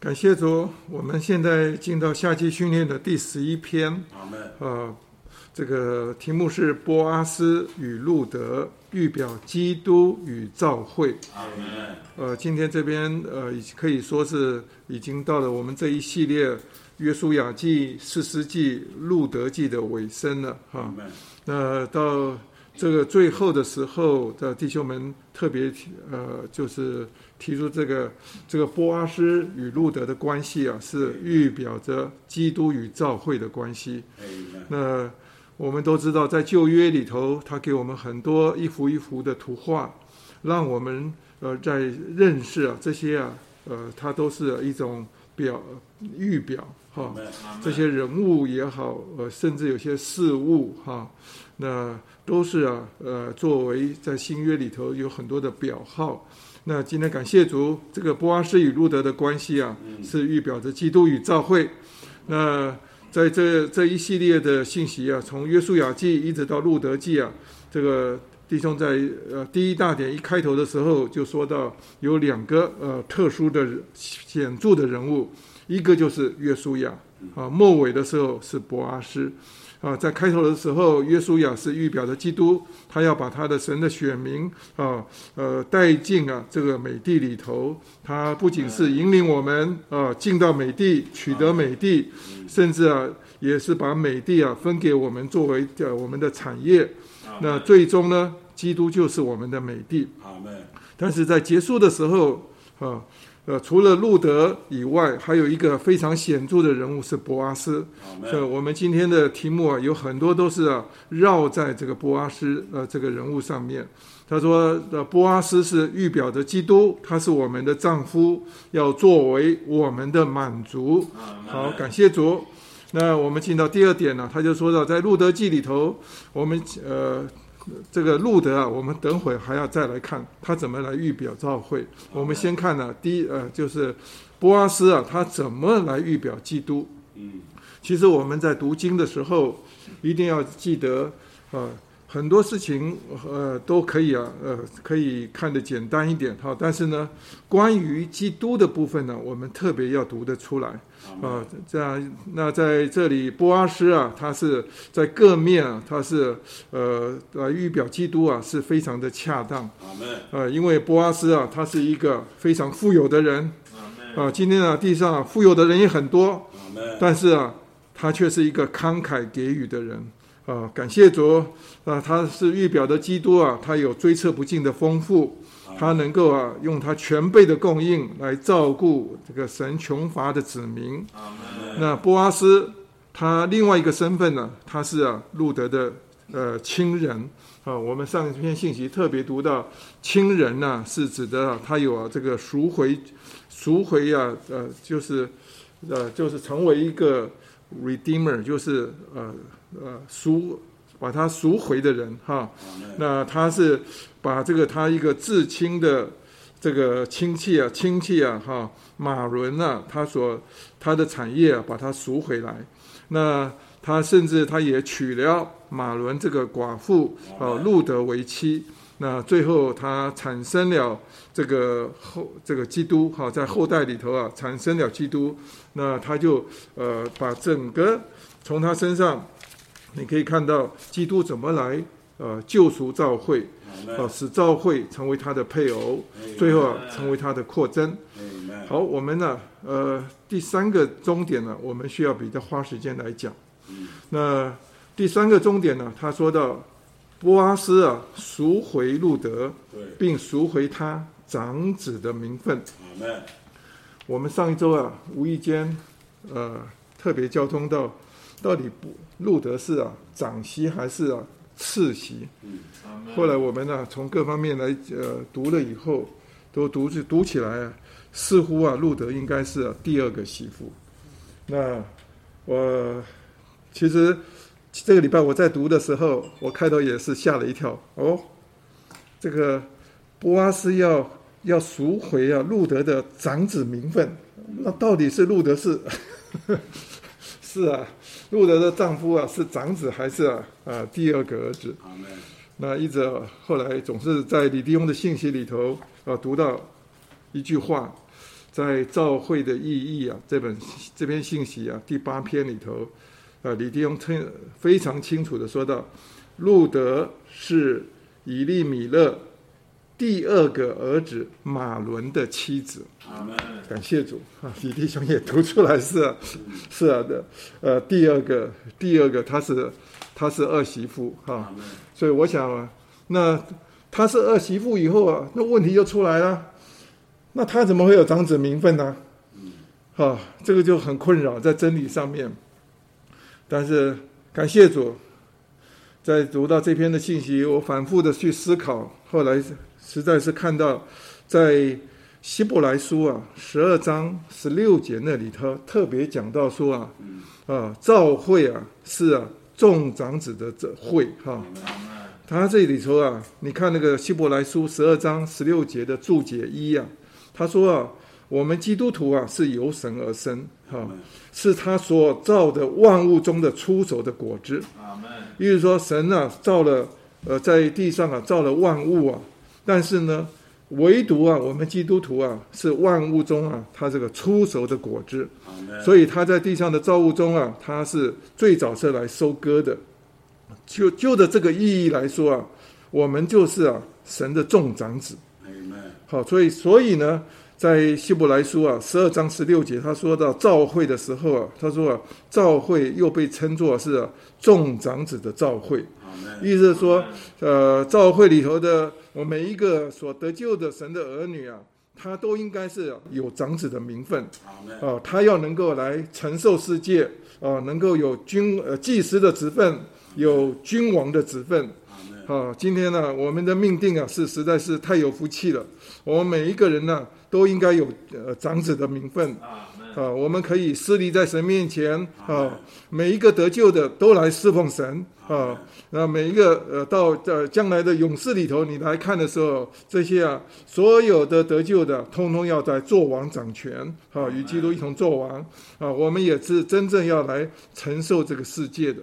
感谢主，我们现在进到夏季训练的第十一篇。呃，这个题目是波阿斯与路德预表基督与教会。呃，今天这边呃，已可以说是已经到了我们这一系列约书亚记、士师记、路德记的尾声了哈。那到这个最后的时候的弟兄们特别提呃，就是提出这个这个波阿斯与路德的关系啊，是预表着基督与教会的关系。那我们都知道，在旧约里头，他给我们很多一幅一幅的图画，让我们呃在认识啊这些啊呃，它都是一种表预表哈。这些人物也好，呃，甚至有些事物哈，那都是啊，呃，作为在新约里头有很多的表号。那今天感谢主，这个波阿斯与路德的关系啊，是预表着基督与教会。那在这这一系列的信息啊，从约书亚记一直到路德记啊，这个弟兄在呃第一大点一开头的时候就说到有两个呃特殊的显著的人物，一个就是约书亚啊，末尾的时候是伯阿斯啊，在开头的时候，约书亚是预表的基督，他要把他的神的选民啊呃带进啊这个美地里头，他不仅是引领我们啊进到美地，取得美地，甚至啊也是把美地啊分给我们作为呃我们的产业。那最终呢，基督就是我们的美地。阿门。但是在结束的时候，啊，呃，除了路德以外，还有一个非常显著的人物是博阿斯。呃。我们今天的题目啊，有很多都是啊绕在这个博阿斯呃这个人物上面。他说，呃，波阿斯是预表着基督，他是我们的丈夫，要作为我们的满足。好，感谢主。那我们进到第二点呢，他就说到在路德记里头，我们呃这个路德啊，我们等会还要再来看他怎么来预表召会。我们先看呢，第一呃就是波阿斯啊，他怎么来预表基督？嗯。其实我们在读经的时候，一定要记得，呃，很多事情，呃，都可以啊，呃，可以看得简单一点哈。但是呢，关于基督的部分呢，我们特别要读得出来啊。这样，那在这里，波阿斯啊，他是在各面啊，他是呃呃预表基督啊，是非常的恰当。阿门。呃，因为波阿斯啊，他是一个非常富有的人啊。今天啊，地上啊富有的人也很多。但是啊，他却是一个慷慨给予的人啊！感谢主啊！他是预表的基督啊，他有追测不尽的丰富，他能够啊用他全备的供应来照顾这个神穷乏的子民。那波阿斯他另外一个身份呢，他是啊路德的呃亲人啊。我们上一篇信息特别读到亲人呢、是指的啊他有啊这个赎回赎回啊呃就是呃就是成为一个 redeemer，就是呃呃赎把他赎回的人哈。那他是把这个他一个至亲的这个亲戚啊，亲戚啊，哈，马伦啊，他所他的产业啊，把他赎回来。那他甚至他也娶了马伦这个寡妇啊，路德为妻。那最后他产生了这个后这个基督哈，在后代里头啊，产生了基督。那他就呃把整个从他身上。你可以看到基督怎么来呃救赎教会，啊、阿门。使教会成为他的配偶，最后啊成为他的扩增。好，我们呢呃第三个终点呢，我们需要比较花时间来讲。那第三个终点呢，他说到波阿斯啊赎回路德，并赎回他长子的名分。我们上一周啊，无意间呃特别交通到，到底不路德是啊长媳还是啊次媳？后来我们呢从各方面来呃读了以后，都读起读起来啊，似乎啊路德应该是、啊、第二个媳妇。那我其实这个礼拜我在读的时候，我开头也是吓了一跳哦，这个波阿斯要要赎回啊路德的长子名分，那到底是路德是是啊，路德的丈夫啊是长子还是啊啊第二个儿子？那一直后来总是在李弟兄的信息里头啊读到一句话，在召会的意义啊，这本这篇信息啊，第八篇里头，啊，李弟兄称非常清楚的说到，路德是以利米勒第二个儿子马伦的妻子。感谢主啊，李弟兄也读出来是啊，是啊的，呃，第二个第二个他是他是二媳妇哈，所以我想啊，那他是二媳妇以后啊，那问题就出来了。那他怎么会有长子名分呢？啊，这个就很困扰在真理上面。但是感谢主，在读到这篇的信息，我反复的去思考，后来实在是看到，在希伯来书啊十二章十六节那里头特别讲到说啊，啊，召会啊是啊众长子的这会哈。他这里头啊，你看那个希伯来书十二章十六节的注解一啊。他说啊，我们基督徒啊是由神而生，哈，是他所造的万物中的出手的果子。意思说，神啊造了，呃，在地上啊造了万物啊，但是呢，唯独啊我们基督徒啊是万物中啊他这个出熟的果子。所以他在地上的造物中啊，他是最早是来收割的。就就的这个意义来说啊，我们就是啊神的众长子。好，所以所以呢，在希伯来书啊，十二章十六节，他说到召会的时候啊，他说啊，召会又被称作是众长子的召会，意思是说，呃，召会里头的我每一个所得救的神的儿女啊，他都应该是有长子的名分，啊，他要能够来承受世界啊，能够有君呃祭司的职分，有君王的职分。啊，今天呢，我们的命定啊，是实在是太有福气了。我们每一个人呢，都应该有呃长子的名分啊。我们可以施礼在神面前啊，每一个得救的都来侍奉神啊。那每一个呃到呃将来的勇士里头，你来看的时候，这些啊，所有的得救的，通通要在做王掌权啊，与基督一同做王啊。我们也是真正要来承受这个世界的。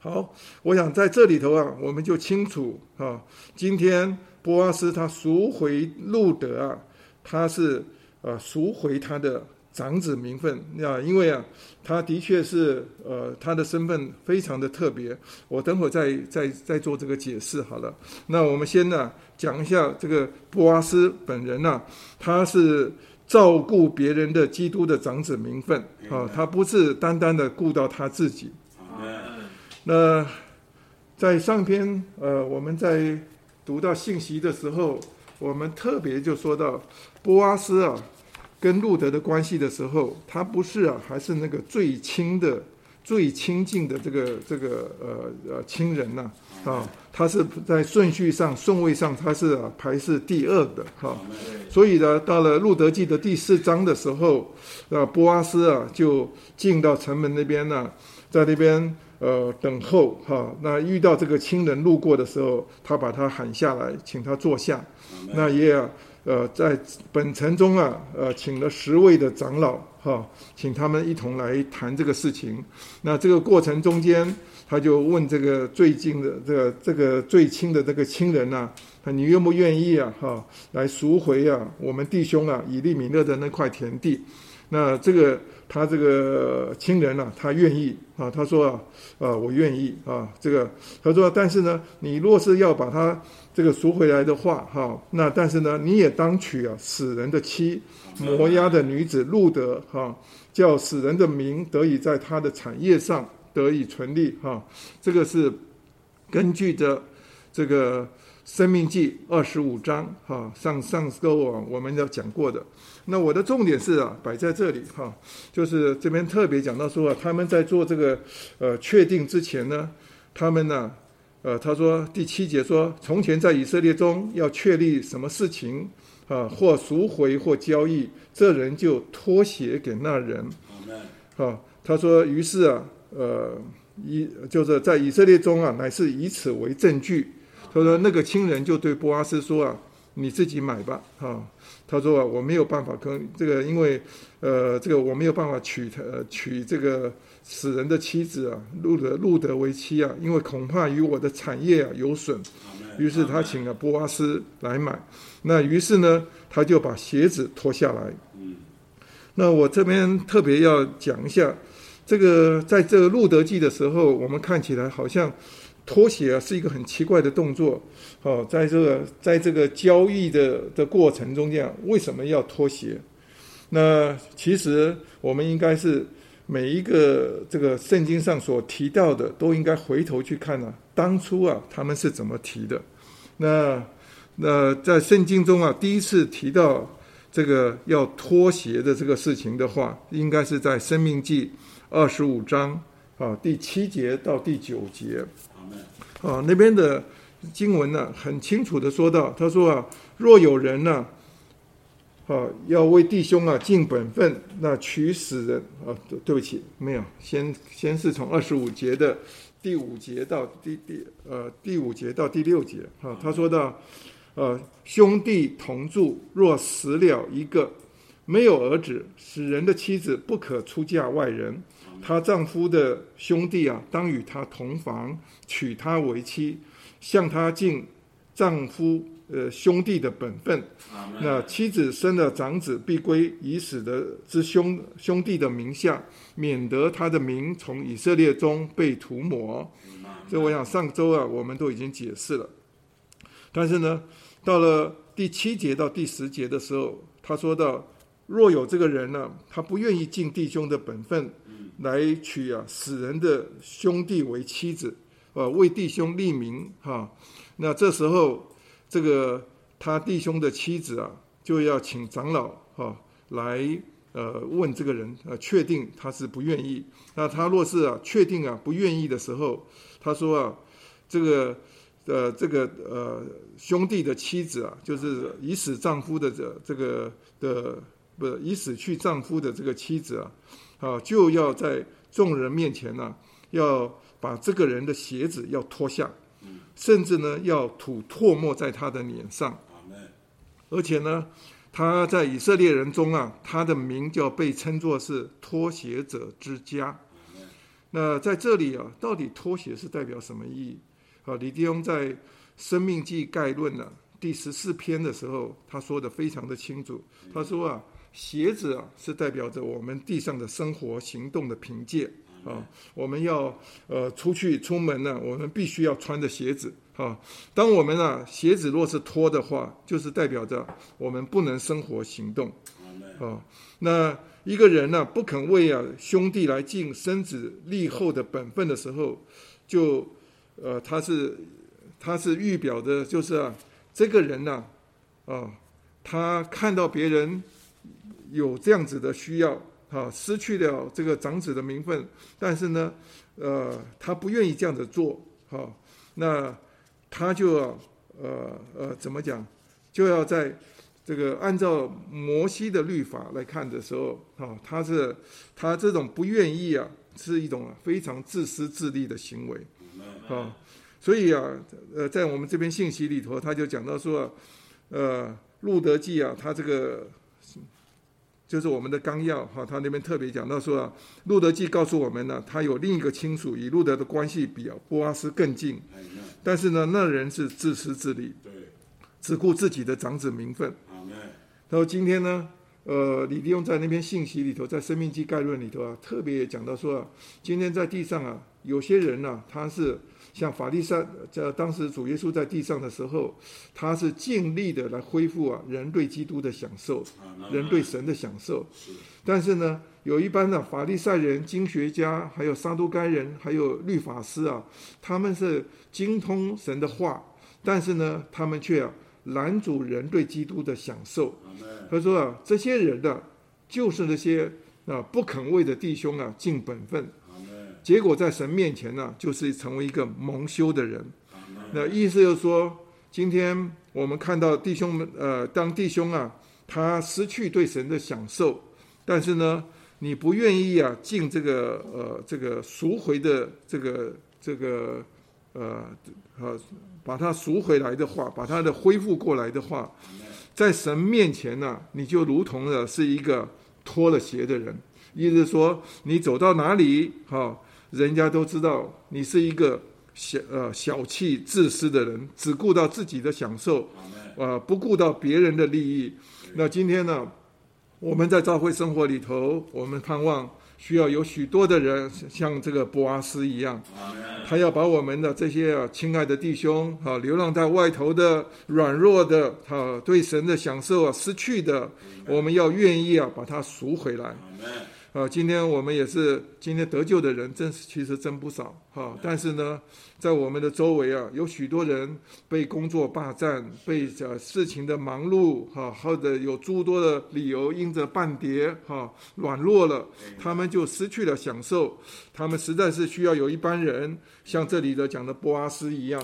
好，我想在这里头啊，我们就清楚啊，今天波阿斯他赎回路德啊，他是呃赎回他的长子名分。啊，因为啊，他的确是呃他的身份非常的特别，我等会再再再做这个解释好了。那我们先呢讲一下这个布阿斯本人呢，他是照顾别人的基督的长子名分。啊，他不是单单的顾到他自己。那在上篇呃，我们在读到信息的时候，我们特别就说到波阿斯啊，跟路德的关系的时候，他不是啊，还是那个最亲的、最亲近的这个这个呃呃亲人呐啊，他是在顺序上、顺位上，他是啊排是第二的哈。所以呢，到了路德记的第四章的时候，啊，波阿斯啊就进到城门那边呢，在那边。呃，等候哈，那遇到这个亲人路过的时候，他把他喊下来，请他坐下。那也呃，在本城中啊，呃，请了十位的长老哈，请他们一同来谈这个事情。那这个过程中间，他就问这个最近的这个这个最亲的这个亲人呐，你愿不愿意啊？哈，来赎回啊，我们弟兄啊，以利米勒的那块田地。那这个。他这个亲人呢，他愿意啊，他说啊，啊，我愿意啊，这个他说，但是呢，你若是要把他这个赎回来的话，哈，那但是呢，你也当娶啊死人的妻摩押的女子路德哈，叫死人的名得以在他的产业上得以存立哈，这个是根据着这个生命记二十五章哈，上上周啊我们要讲过的。那我的重点是啊，摆在这里哈，就是这边特别讲到说啊，他们在做这个呃确定之前呢，他们呢，呃，他说第七节说，从前在以色列中要确立什么事情啊，或赎回或交易，这人就托写给那人。好，他说，于是啊，呃，以就是在以色列中啊，乃是以此为证据。他说那个亲人就对波阿斯说啊，你自己买吧，哈。他说啊，我没有办法跟这个，因为，呃，这个我没有办法娶他娶这个死人的妻子啊，路德路德为妻啊，因为恐怕与我的产业啊有损。于是他请了波阿斯来买。那于是呢，他就把鞋子脱下来。嗯那我这边特别要讲一下，这个在这个路德记的时候，我们看起来好像脱鞋啊是一个很奇怪的动作。哦，在这个在这个交易的的过程中间啊，为什么要脱鞋？那其实我们应该是每一个这个圣经上所提到的，都应该回头去看啊，当初啊他们是怎么提的。那那在圣经中啊，第一次提到这个要脱鞋的这个事情的话，应该是在《生命记》二十五章啊第七节到第九节。啊那边的经文呢，很清楚的说到，他说啊，若有人呢、啊，要为弟兄啊尽本分，那取死人啊，对对不起，没有，先先是从二十五节的第五节到第第呃第五节到第六节啊，他说到，呃，兄弟同住，若死了一个，没有儿子，使人的妻子不可出嫁外人，她丈夫的兄弟啊，当与她同房，娶她为妻，向她尽丈夫呃兄弟的本分。那妻子生了长子，必归已死的之兄兄弟的名下，免得他的名从以色列中被涂抹。这我想上周啊，我们都已经解释了。但是呢，到了第七节到第十节的时候，他说到，若有这个人呢，他不愿意尽弟兄的本分，来娶啊死人的兄弟为妻子，呃，为弟兄立名哈、那这时候这个他弟兄的妻子啊，就要请长老哈、来呃问这个人呃确定他是不愿意。那他若是啊确定啊不愿意的时候，他说啊这个呃这个呃兄弟的妻子啊，就是已死丈夫的这这个的不已死去丈夫的这个妻子啊，啊就要在众人面前呢、要把这个人的鞋子要脱下，甚至呢要吐唾沫在他的脸上。而且呢，他在以色列人中啊，他的名就被称作是脱鞋者之家。那在这里啊，到底脱鞋是代表什么意义？啊，李弟兄在《生命记概论》呢第十四篇的时候，他说的非常的清楚。他说啊，鞋子啊是代表着我们地上的生活行动的凭借啊，我们要呃出去出门呢，我们必须要穿着鞋子啊。当我们啊鞋子若是脱的话，就是代表着我们不能生活行动。啊，那一个人呢、不肯为啊兄弟来尽生子立后的本分的时候，就呃他是他是预表的，就是啊这个人呢啊他看到别人有这样子的需要啊，失去了这个长子的名分，但是呢呃他不愿意这样子做啊，那他就要呃呃怎么讲，就要在。这个按照摩西的律法来看的时候，啊，他是他这种不愿意啊，是一种非常自私自利的行为，啊，所以啊，呃，在我们这边信息里头，他就讲到说，呃，路德记啊，他这个就是我们的纲要哈，他那边特别讲到说啊，路德记告诉我们呢，他有另一个亲属与路德的关系比啊波阿斯更近，但是呢，那人是自私自利，只顾自己的长子名分。阿门。然后今天呢，呃，李弟兄在那篇信息里头，在《生命记概论》里头啊，特别也讲到说啊，今天在地上啊，有些人呢、他是像法利赛，这当时主耶稣在地上的时候，他是尽力的来恢复啊人对基督的享受，人对神的享受。但是呢，有一般的法利赛人、经学家，还有撒都该人，还有律法师啊，他们是精通神的话，但是呢，他们却啊拦阻人对基督的享受。他说啊，这些人呢、就是那些啊不肯为的弟兄啊尽本分。结果在神面前呢、就是成为一个蒙羞的人。那意思就是说，今天我们看到弟兄们，呃，当弟兄啊，他失去对神的享受，但是呢，你不愿意啊，尽这个呃这个赎回的这个这个呃呃，把它赎回来的话，把它的恢复过来的话，在神面前呢、你就如同的是一个脱了鞋的人，意思说，你走到哪里，哈、人家都知道你是一个小呃小气自私的人，只顾到自己的享受，啊。呃，不顾到别人的利益。那今天呢，我们在教会生活里头，我们盼望需要有许多的人像这个博阿斯一样，他要把我们的这些啊亲爱的弟兄啊，流浪在外头的软弱的啊，对神的享受啊失去的，我们要愿意啊把它赎回来。啊，今天我们也是今天得救的人，真是其实真不少哈。但是呢，在我们的周围啊，有许多人被工作霸占，被呃事情的忙碌哈，或者有诸多的理由，因着半跌哈软弱了，他们就失去了享受。他们实在是需要有一班人，像这里的讲的波阿斯一样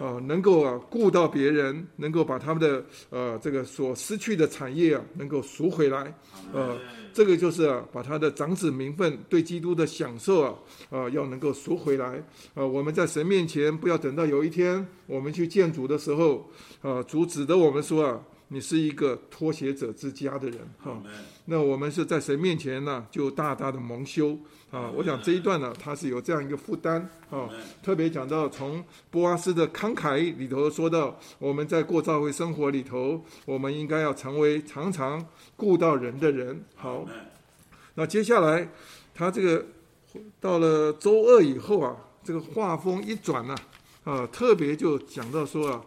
啊，能够啊顾到别人，能够把他们的呃这个所失去的产业啊，能够赎回来呃。这个就是啊，把他的长子名分对基督的享受啊，啊，要能够赎回来啊。我们在神面前，不要等到有一天我们去见主的时候，啊，主指着我们说啊，你是一个脱鞋者之家的人哈。那我们是在神面前呢，就大大的蒙羞。啊，我想这一段呢，它是有这样一个负担啊。特别讲到从波阿斯的慷慨里头说到，我们在过教会生活里头，我们应该要成为常常顾到人的人。好，那接下来他这个到了周二以后啊，这个画风一转呢，啊，特别就讲到说啊，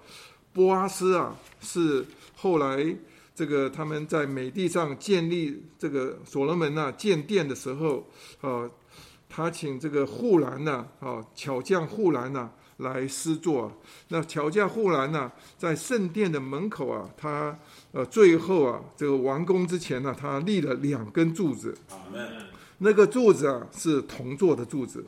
波阿斯啊是后来。这个他们在美地上建立这个所罗门呐建殿的时候，啊，他请这个护栏呐，啊，巧匠护栏呐来施作。那巧匠护栏呐，在圣殿的门口啊，他呃最后啊这个完工之前呢，他立了两根柱子。那个柱子啊是铜做的柱子。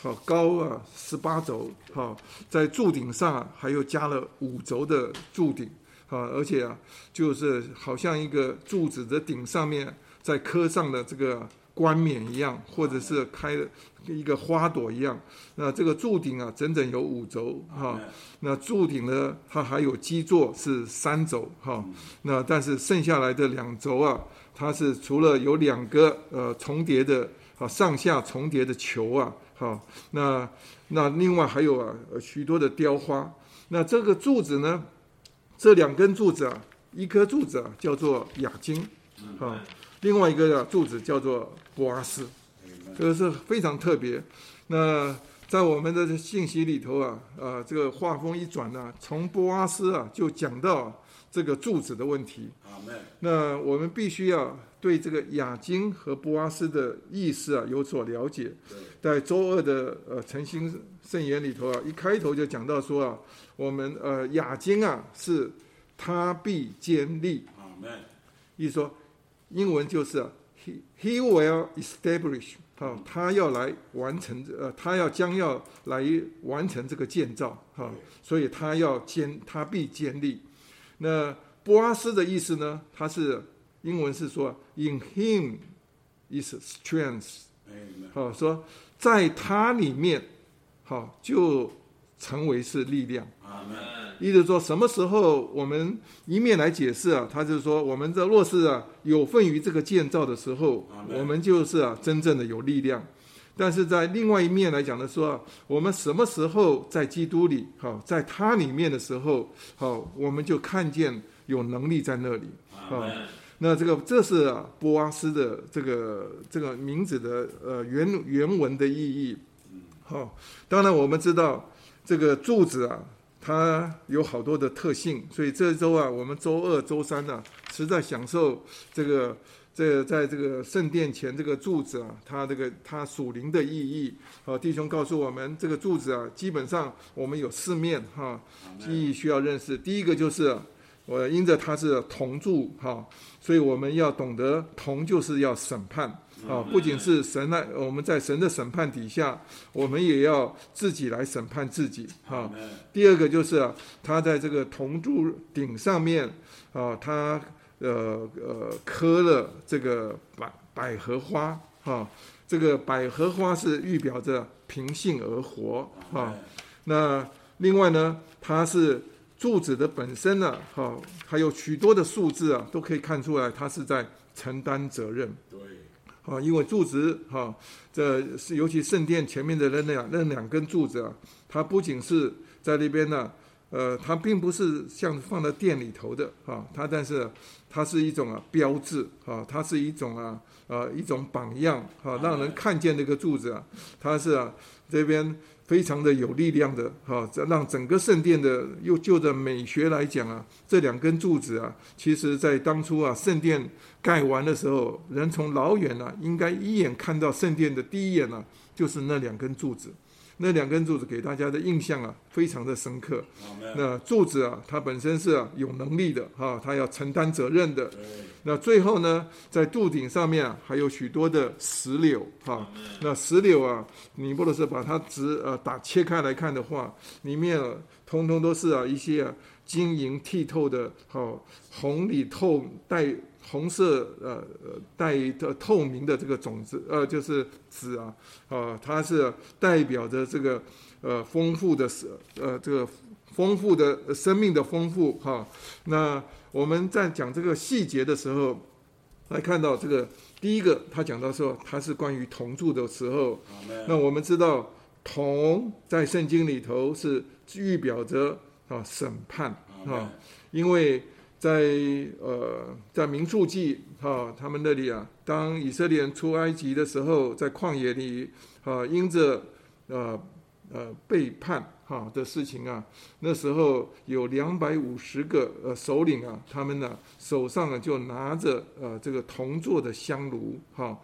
好高啊十八轴。好，在柱顶上还有加了五轴的柱顶。啊，而且啊，就是好像一个柱子的顶上面在刻上的这个冠冕一样，或者是开一个花朵一样。那这个柱顶啊，整整有五轴哈。那柱顶呢，它还有基座是三轴哈。那但是剩下来的两轴啊，它是除了有两个呃重叠的啊上下重叠的球啊，好，那那另外还有啊许多的雕花。那这个柱子呢？这两根柱子啊，一颗柱子啊叫做亚金，啊，另外一个啊柱子叫做波阿斯，这个是非常特别。那在我们的信息里头啊，啊，这个话锋一转呢，从波阿斯啊就讲到这个柱子的问题。那我们必须要对这个亚金和波阿斯的意思啊有所了解。在周二的呃晨星圣言里头啊，一开头就讲到说啊。我们呃，雅经啊，是他必建立，意思说，英文就是 he he will establish，好，他要来完成呃，他要将要来完成这个建造，哈，所以他要建，他必建立。那波阿斯的意思呢？他是英文是说 in him is strength，好，说在他里面，好就。成为是力量，意思说什么时候我们一面来解释啊？他就是说，我们这若是啊有份于这个建造的时候，我们就是啊真正的有力量。但是在另外一面来讲的说，我们什么时候在基督里，好，在他里面的时候，好，我们就看见有能力在那里。啊，那这个这是啊波阿斯的这个这个名字的呃原原文的意义。好，当然我们知道。这个柱子啊，它有好多的特性，所以这周啊，我们周二、周三呢，实在享受这个这在这个圣殿前这个柱子啊，它这个它属灵的意义。好，弟兄告诉我们，这个柱子啊，基本上我们有四面哈，意义需要认识。第一个就是，我因着它是铜柱哈，所以我们要懂得铜就是要审判。啊，不仅是神来，我们在神的审判底下，我们也要自己来审判自己。哈，第二个就是啊，他在这个铜柱顶上面啊，他呃呃刻了这个百百合花。哈，这个百合花是预表着平性而活。哈，那另外呢，它是柱子的本身呢，哈，还有许多的数字啊，都可以看出来，它是在承担责任。对。啊，因为柱子哈，这是尤其圣殿前面的那两那两根柱子啊，它不仅是在那边呢，呃，它并不是像放在店里头的啊，它但是它是一种啊标志啊，它是一种啊呃一种榜样啊，让人看见这个柱子啊，它是啊这边非常的有力量的哈，这让整个圣殿的又就着美学来讲啊，这两根柱子啊，其实在当初啊圣殿盖完的时候，人从老远啊，应该一眼看到圣殿的第一眼呢，就是那两根柱子。那两根柱子给大家的印象啊，非常的深刻。那柱子啊，它本身是啊有能力的哈，它要承担责任的。那最后呢，在柱顶上面啊，还有许多的石榴哈。那石榴啊，你或者是把它直呃打切开来看的话，里面啊，通通都是啊一些啊晶莹剔透的，好红里透带。红色呃呃带的透明的这个种子呃就是籽啊啊它是代表着这个呃丰富的呃这个丰富的生命的丰富哈那我们在讲这个细节的时候来看到这个第一个他讲到说它是关于铜柱的时候那我们知道铜在圣经里头是预表着啊审判啊因为。在呃，在民数记哈，他们那里啊，当以色列人出埃及的时候，在旷野里啊，因着呃呃背叛哈的事情啊，那时候有两百五十个呃首领啊，他们呢手上啊就拿着呃这个铜做的香炉哈，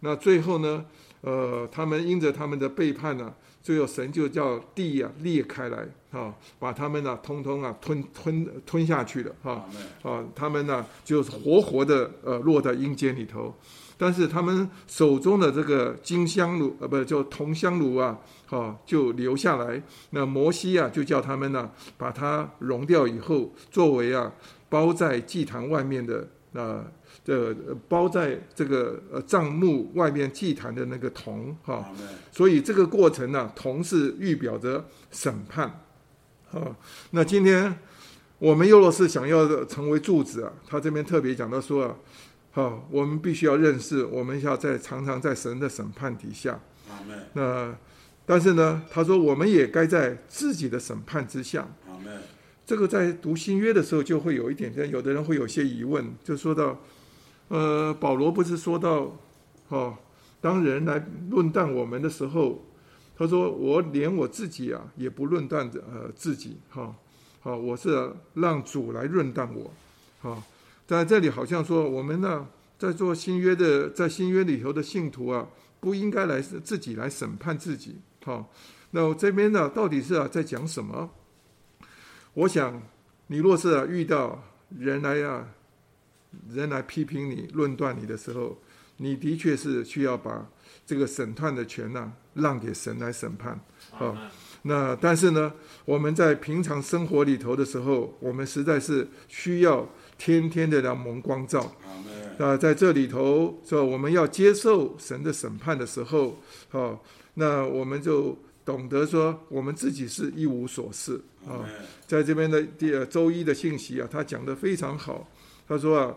那最后呢，呃，他们因着他们的背叛呢。最后，神就叫地啊裂开来，哈，把他们呢通通啊吞吞吞下去了，哈，啊，他们呢就是活活的呃落在阴间里头，但是他们手中的这个金香炉呃不叫铜香炉啊，哈就留下来。那摩西啊就叫他们呢把它熔掉以后，作为啊包在祭坛外面的啊。的包在这个呃帐幕外面祭坛的那个铜哈，所以这个过程呢，铜是预表着审判，啊，那今天我们又若是想要成为柱子啊，他这边特别讲到说啊，好，我们必须要认识，我们要在常常在神的审判底下，那但是呢，他说我们也该在自己的审判之下，这个在读新约的时候就会有一点点，有的人会有些疑问，就说到。呃，保罗不是说到，哦，当人来论断我们的时候，他说我连我自己啊也不论断的呃自己，哈，好，我是让主来论断我，好，在这里好像说我们呢在做新约的，在新约里头的信徒啊，不应该来自己来审判自己，好，那我这边呢到底是啊在讲什么？我想你若是啊遇到人来啊。人来批评你、论断你的时候，你的确是需要把这个审判的权呢让给神来审判。好，那但是呢，我们在平常生活里头的时候，我们实在是需要天天的来蒙光照。啊，在这里头说我们要接受神的审判的时候，好，那我们就懂得说我们自己是一无所事啊。在这边的第周一的信息啊，他讲的非常好。他说啊，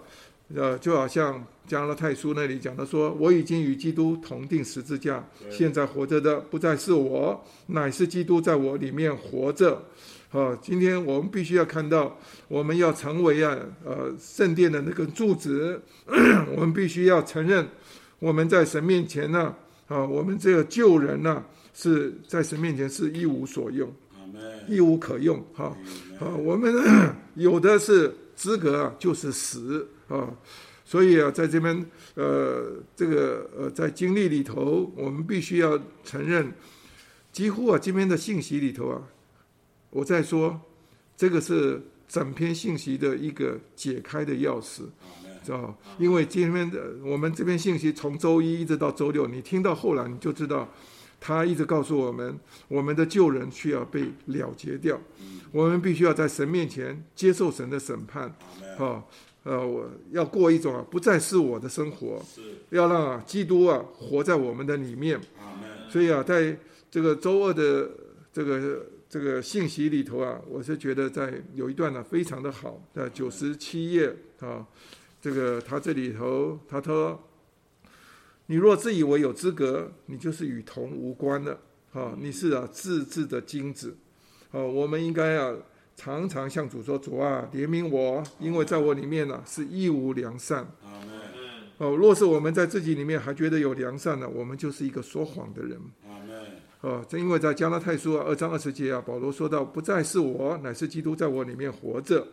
呃，就好像加拉太书那里讲的说，我已经与基督同定十字架，现在活着的不再是我，乃是基督在我里面活着。好，今天我们必须要看到，我们要成为啊，呃，圣殿的那个柱子，我们必须要承认，我们在神面前呢，啊，我们这个旧人呢，是在神面前是一无所用，一无可用。哈，啊，我们 有的是。资格啊，就是死啊，所以啊，在这边呃，这个呃，在经历里头，我们必须要承认，几乎啊，今天的信息里头啊，我在说，这个是整篇信息的一个解开的钥匙，知道因为今天的我们这篇信息从周一一直到周六，你听到后来你就知道。他一直告诉我们，我们的旧人需要被了结掉，我们必须要在神面前接受神的审判，啊，呃，我要过一种啊不再是我的生活，要让啊基督啊活在我们的里面，所以啊，在这个周二的这个这个信息里头啊，我是觉得在有一段呢非常的好，在九十七页啊，这个他这里头他说。你若自以为有资格，你就是与铜无关的，啊，你是啊自制的金子，啊，我们应该啊常常向主说：“主啊，怜悯我，因为在我里面呢是一无良善。”哦，若是我们在自己里面还觉得有良善呢，我们就是一个说谎的人。哦，正因为在加拉太书啊二章二十节啊，保罗说到：“不再是我，乃是基督在我里面活着。”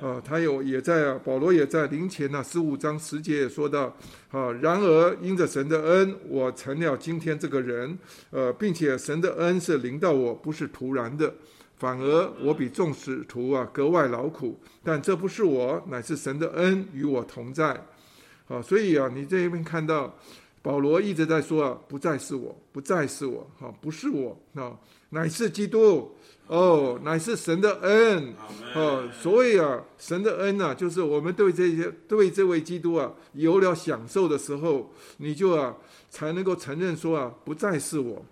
啊，他有也在啊，保罗也在灵前呢十五章十节也说到：“啊，然而因着神的恩，我成了今天这个人。呃，并且神的恩是临到我，不是突然的，反而我比众使徒啊格外劳苦。但这不是我，乃是神的恩与我同在。”啊，所以啊，你这一边看到保罗一直在说啊，不再是我，不再是我，哈，不是我啊，乃是基督，哦，乃是神的恩，哦，所以啊，神的恩呢，就是我们对这些对这位基督啊有了享受的时候，你就啊才能够承认说啊，不再是我，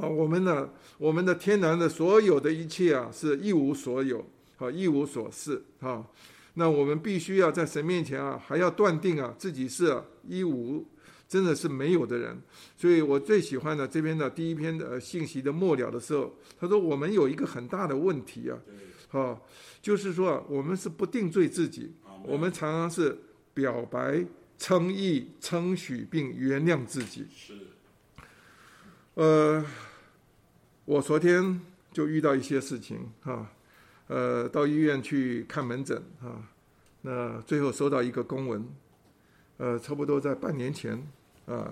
好，我们呢，我们的天然的所有的一切啊，是一无所有，好，一无所事，哈。那我们必须要在神面前啊，还要断定啊，自己是一无，真的是没有的人。所以我最喜欢的这边的第一篇的信息的末了的时候，他说我们有一个很大的问题啊，好，就是说我们是不定罪自己，我们常常是表白、称义、称许并原谅自己。是，呃，我昨天就遇到一些事情啊。呃，到医院去看门诊啊，那最后收到一个公文，呃，差不多在半年前啊，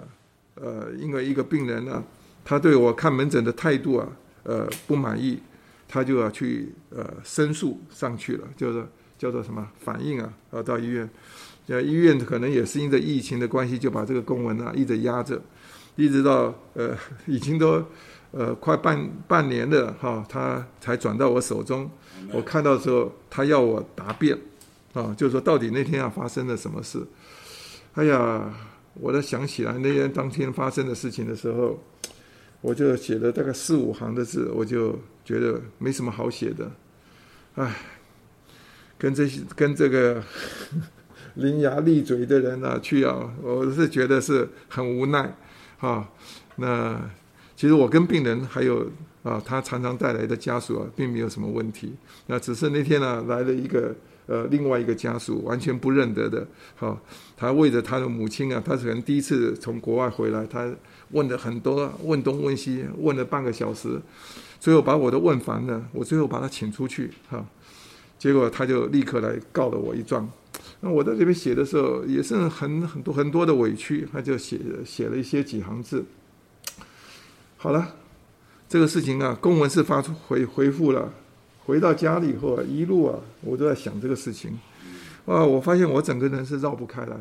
呃，因为一个病人呢，他对我看门诊的态度啊，呃，不满意，他就要去呃申诉上去了，就是叫做什么反应啊，啊，到医院，呃，医院可能也是因着疫情的关系，就把这个公文啊一直压着，一直到呃，已经都呃快半半年了哈，他才转到我手中。我看到时候，他要我答辩，啊，就是说到底那天啊发生了什么事？哎呀，我在想起来那天当天发生的事情的时候，我就写了大概四五行的字，我就觉得没什么好写的，哎，跟这些跟这个 伶牙俐嘴的人呢去啊，我是觉得是很无奈，啊，那其实我跟病人还有。啊，他常常带来的家属啊，并没有什么问题。那只是那天呢，来了一个呃，另外一个家属，完全不认得的。哈，他为着他的母亲啊，他可能第一次从国外回来，他问了很多，问东问西，问了半个小时，最后把我都问烦了。我最后把他请出去，哈，结果他就立刻来告了我一状。那我在这边写的时候，也是很很多很多的委屈，他就写写了一些几行字。好了。这个事情啊，公文是发出回回复了，回到家里以后啊，一路啊，我都在想这个事情，啊，我发现我整个人是绕不开来，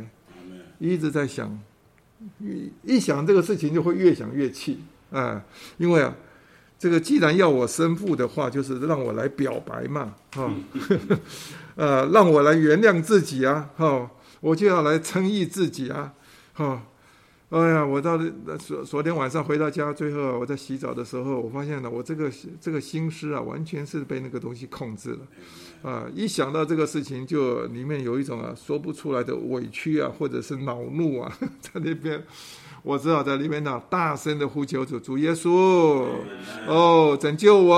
一直在想，一一想这个事情就会越想越气啊，因为啊，这个既然要我生父的话，就是让我来表白嘛，哈，呃，让我来原谅自己啊，哈，我就要来称义自己啊，哈。哎呀，我到昨昨天晚上回到家，最后我在洗澡的时候，我发现了我这个这个心思啊，完全是被那个东西控制了，啊，一想到这个事情，就里面有一种啊说不出来的委屈啊，或者是恼怒啊，在那边，我只好在里面呢大声的呼求主，主耶稣，哦，拯救我，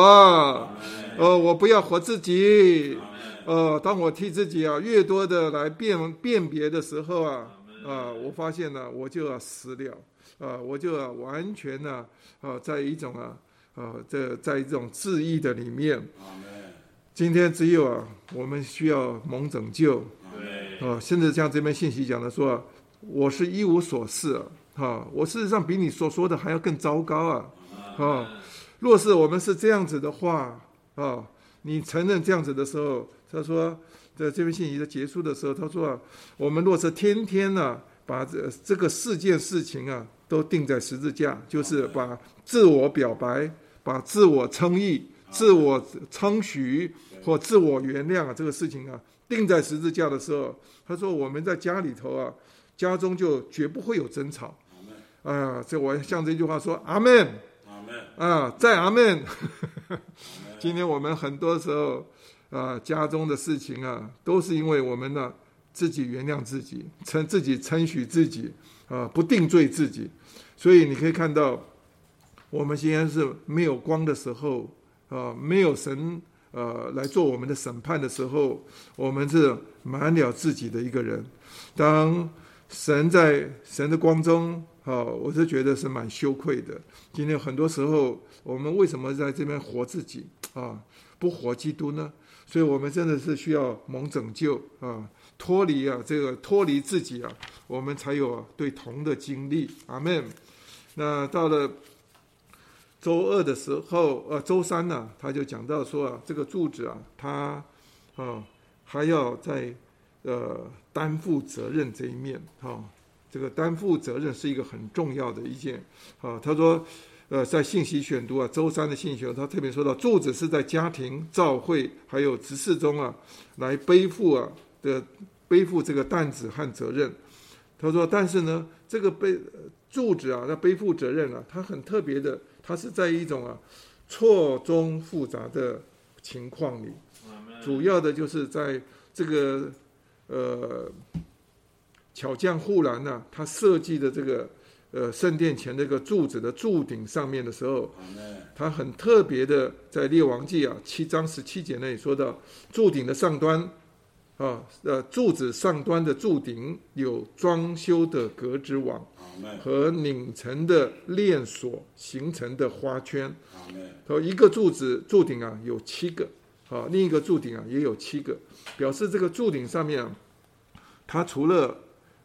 哦，我不要活自己，哦，当我替自己啊越多的来辨辨别的时候啊。啊，我发现呢，我就要死了，啊，我就要完全呢，啊，在一种啊，啊，这在一种治愈的里面。今天只有啊，我们需要蒙拯救。啊，甚至像这边信息讲的说，我是一无所事，啊，我事实上比你所说的还要更糟糕啊，啊，若是我们是这样子的话，啊，你承认这样子的时候，他说。在这篇信息的结束的时候，他说：“啊，我们若是天天呢，把这这个四件事情啊，都定在十字架，就是把自我表白、把自我称义、自我称许或自我原谅啊，这个事情啊，定在十字架的时候，他说我们在家里头啊，家中就绝不会有争吵。哎呀，这我像这句话说，阿门，阿门啊，在阿门。今天我们很多时候。”啊，家中的事情啊，都是因为我们呢自己原谅自己，称自己称许自己啊，不定罪自己。所以你可以看到，我们现在是没有光的时候啊，没有神呃来做我们的审判的时候，我们是满了自己的一个人。当神在神的光中，啊，我是觉得是蛮羞愧的。今天很多时候，我们为什么在这边活自己啊，不活基督呢？所以我们真的是需要蒙拯救啊，脱离啊这个脱离自己啊，我们才有对同的经历。阿门。那到了周二的时候，呃，周三呢，他就讲到说啊，这个柱子啊，他啊还要在呃担负责任这一面哈，这个担负责任是一个很重要的一件啊。他说，呃，在信息选读啊，周三的信息，他特别说到，柱子是在家庭、教会还有执事中啊，来背负啊的背负这个担子和责任。他说，但是呢，这个背。柱子啊，他背负责任啊，他很特别的，他是在一种啊错综复杂的情况里，主要的就是在这个呃巧匠护栏呢，他设计的这个呃圣殿前那个柱子的柱顶上面的时候，他很特别的在列王记啊七章十七节那里说到柱顶的上端。啊，呃，柱子上端的柱顶有装修的格子网和拧成的链锁形成的花圈。说一个柱子柱顶啊有七个，啊，另一个柱顶啊也有七个，表示这个柱顶上面啊，它除了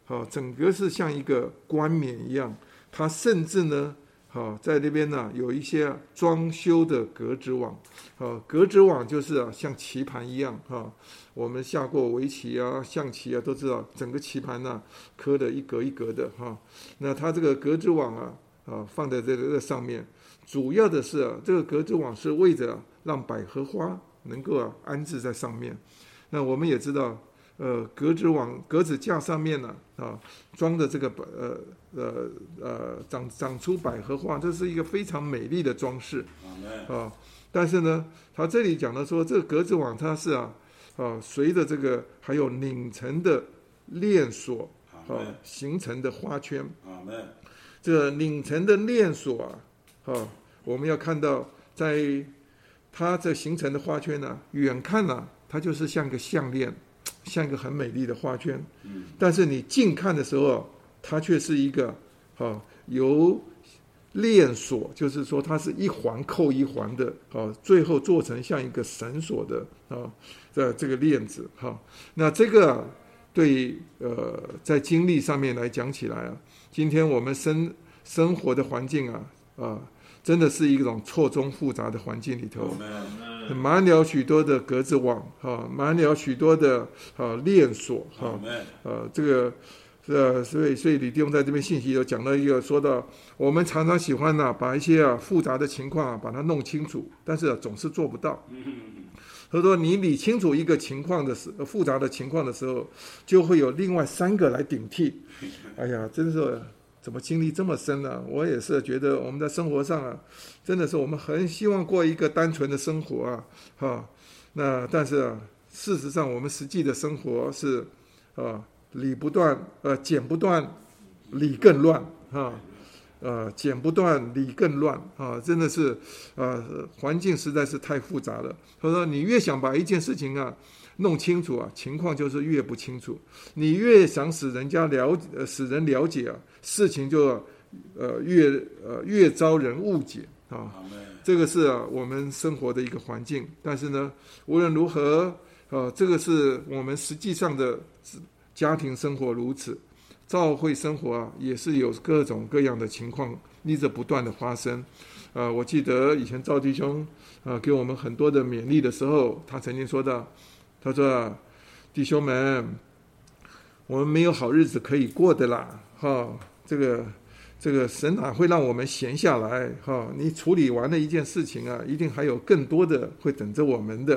啊整个是像一个冠冕一样，它甚至呢。好，在那边呢，有一些装修的格子网。好，格子网就是啊，像棋盘一样哈。我们下过围棋啊、象棋啊，都知道整个棋盘呢，刻的一格一格的哈。那它这个格子网啊，啊，放在这个上面，主要的是啊，这个格子网是为着让百合花能够啊安置在上面。那我们也知道。呃，格子网格子架上面呢，啊，装的这个百呃呃呃长长出百合花，这是一个非常美丽的装饰啊。但是呢，他这里讲的说，这个格子网它是啊啊，随着这个还有拧成的链锁啊形成的花圈。这个拧成的链锁啊，啊，我们要看到在它这形成的花圈呢，远看呢，它就是像个项链。像一个很美丽的花圈，但是你近看的时候，它却是一个啊由链锁，就是说它是一环扣一环的啊，最后做成像一个绳索的啊的这个链子哈。那这个对呃在经历上面来讲起来啊，今天我们生生活的环境啊啊。真的是一种错综复杂的环境里头，满了许多的格子网，哈，满了许多的啊链锁，哈，呃，这个，呃，所以，所以李弟兄在这边信息有讲到一个，说到我们常常喜欢呢，把一些啊复杂的情况啊把它弄清楚，但是总是做不到。他说，你理清楚一个情况的时，复杂的情况的时候，就会有另外三个来顶替。哎呀，真是。怎么经历这么深呢？我也是觉得我们在生活上啊，真的是我们很希望过一个单纯的生活啊，哈。那但是，事实上我们实际的生活是啊，理不断，呃，剪不断，理更乱，哈，呃，剪不断，理更乱，啊，真的是啊，环境实在是太复杂了。他说，你越想把一件事情啊。弄清楚啊，情况就是越不清楚。你越想使人家了，使人了解啊，事情就，呃，越呃越遭人误解啊。这个是啊，我们生活的一个环境。但是呢，无论如何，呃，这个是我们实际上的家庭生活如此，教会生活啊，也是有各种各样的情况一直不断的发生。呃，我记得以前赵弟兄啊给我们很多的勉励的时候，他曾经说到。他说：“弟兄们，我们没有好日子可以过的啦，哈，这个这个神哪会让我们闲下来？哈，你处理完了一件事情啊，一定还有更多的会等着我们的，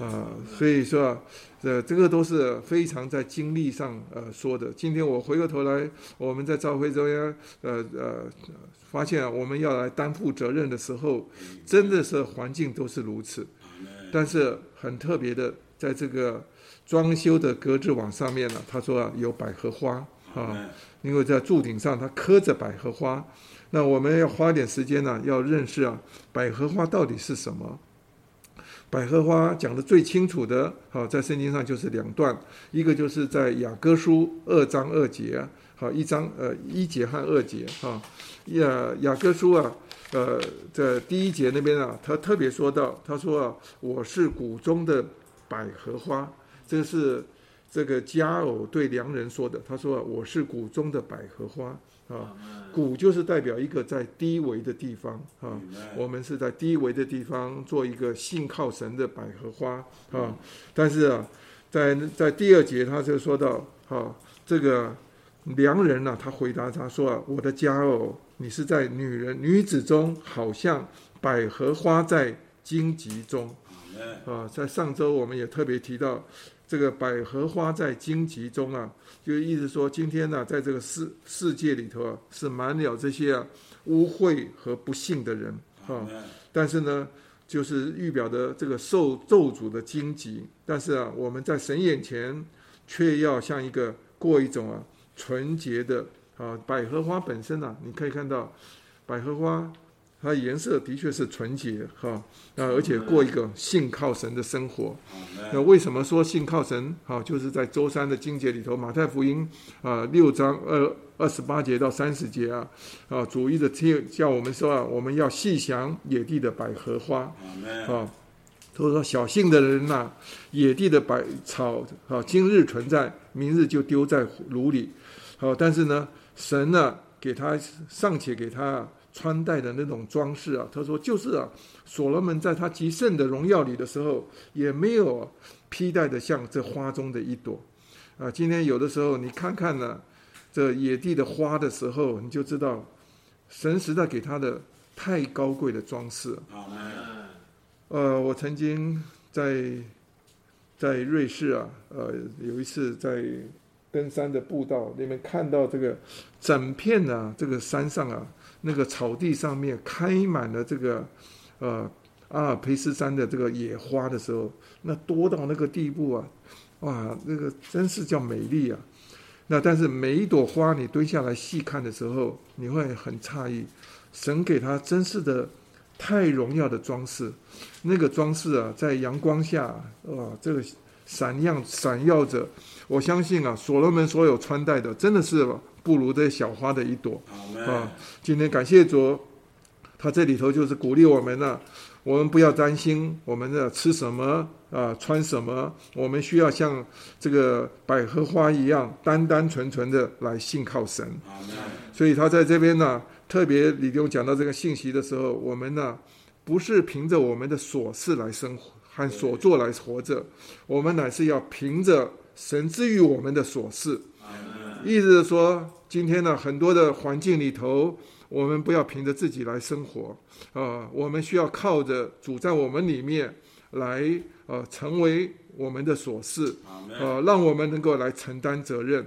啊，所以说，呃，这个都是非常在经历上呃说的。今天我回过头来，我们在召回中央，呃呃，发现我们要来担负责任的时候，真的是环境都是如此，但是很特别的。”在这个装修的格子网上面呢，他说有百合花啊，因为在柱顶上它刻着百合花。那我们要花点时间呢，要认识啊，百合花到底是什么？百合花讲的最清楚的，好，在圣经上就是两段，一个就是在雅歌书二章二节，好，一章呃一节和二节，哈，雅雅各书啊，呃，在第一节那边啊，他特别说到，他说啊，我是谷中的百合花，这个是这个佳偶对良人说的，他说啊，我是谷中的百合花。啊，谷就是代表一个在低维的地方啊，我们是在低维的地方做一个信靠神的百合花啊。但是啊，在在第二节他就说到，啊，这个良人呢，他回答他说啊，我的佳偶，你是在女人女子中，好像百合花在荆棘中啊。在上周我们也特别提到。这个百合花在荆棘中啊，就意思说，今天呢，在这个世世界里头啊，是满了这些啊污秽和不幸的人啊。但是呢，就是预表的这个受咒诅的荆棘。但是啊，我们在神眼前，却要像一个过一种啊纯洁的啊百合花本身啊，你可以看到百合花。它颜色的确是纯洁哈，啊，而且过一个信靠神的生活。那为什么说信靠神？哈，就是在周三的经节里头，马太福音啊六章二二十八节到三十节啊，啊，主义的叫叫我们说啊，我们要细想野地的百合花。啊，他说小信的人呐，野地的百草啊，今日存在，明日就丢在炉里。好，但是呢，神呢，给他尚且给他。穿戴的那种装饰啊，他说就是啊，所罗门在他极盛的荣耀里的时候，也没有披戴的像这花中的一朵啊。今天有的时候你看看呢，这野地的花的时候，你就知道神实在给他的太高贵的装饰。呃，我曾经在在瑞士啊，呃，有一次在登山的步道那边看到这个整片啊，这个山上啊。那个草地上面开满了这个，呃，阿尔卑斯山的这个野花的时候，那多到那个地步啊，哇，那个真是叫美丽啊！那但是每一朵花你蹲下来细看的时候，你会很诧异，神给它真是的太荣耀的装饰，那个装饰啊，在阳光下，哇，这个闪亮闪耀着。我相信啊，所罗门所有穿戴的，真的是。不如这小花的一朵啊！今天感谢主，他这里头就是鼓励我们呢。我们不要担心我们的吃什么啊，穿什么，我们需要像这个百合花一样，单单纯纯的来信靠神。所以他在这边呢，特别李弟兄讲到这个信息的时候，我们呢不是凭着我们的琐事来生活和所做来活着，我们乃是要凭着神之于我们的所事。意思是说，今天呢，很多的环境里头，我们不要凭着自己来生活啊，我们需要靠着主在我们里面来呃，成为我们的所事啊，让我们能够来承担责任。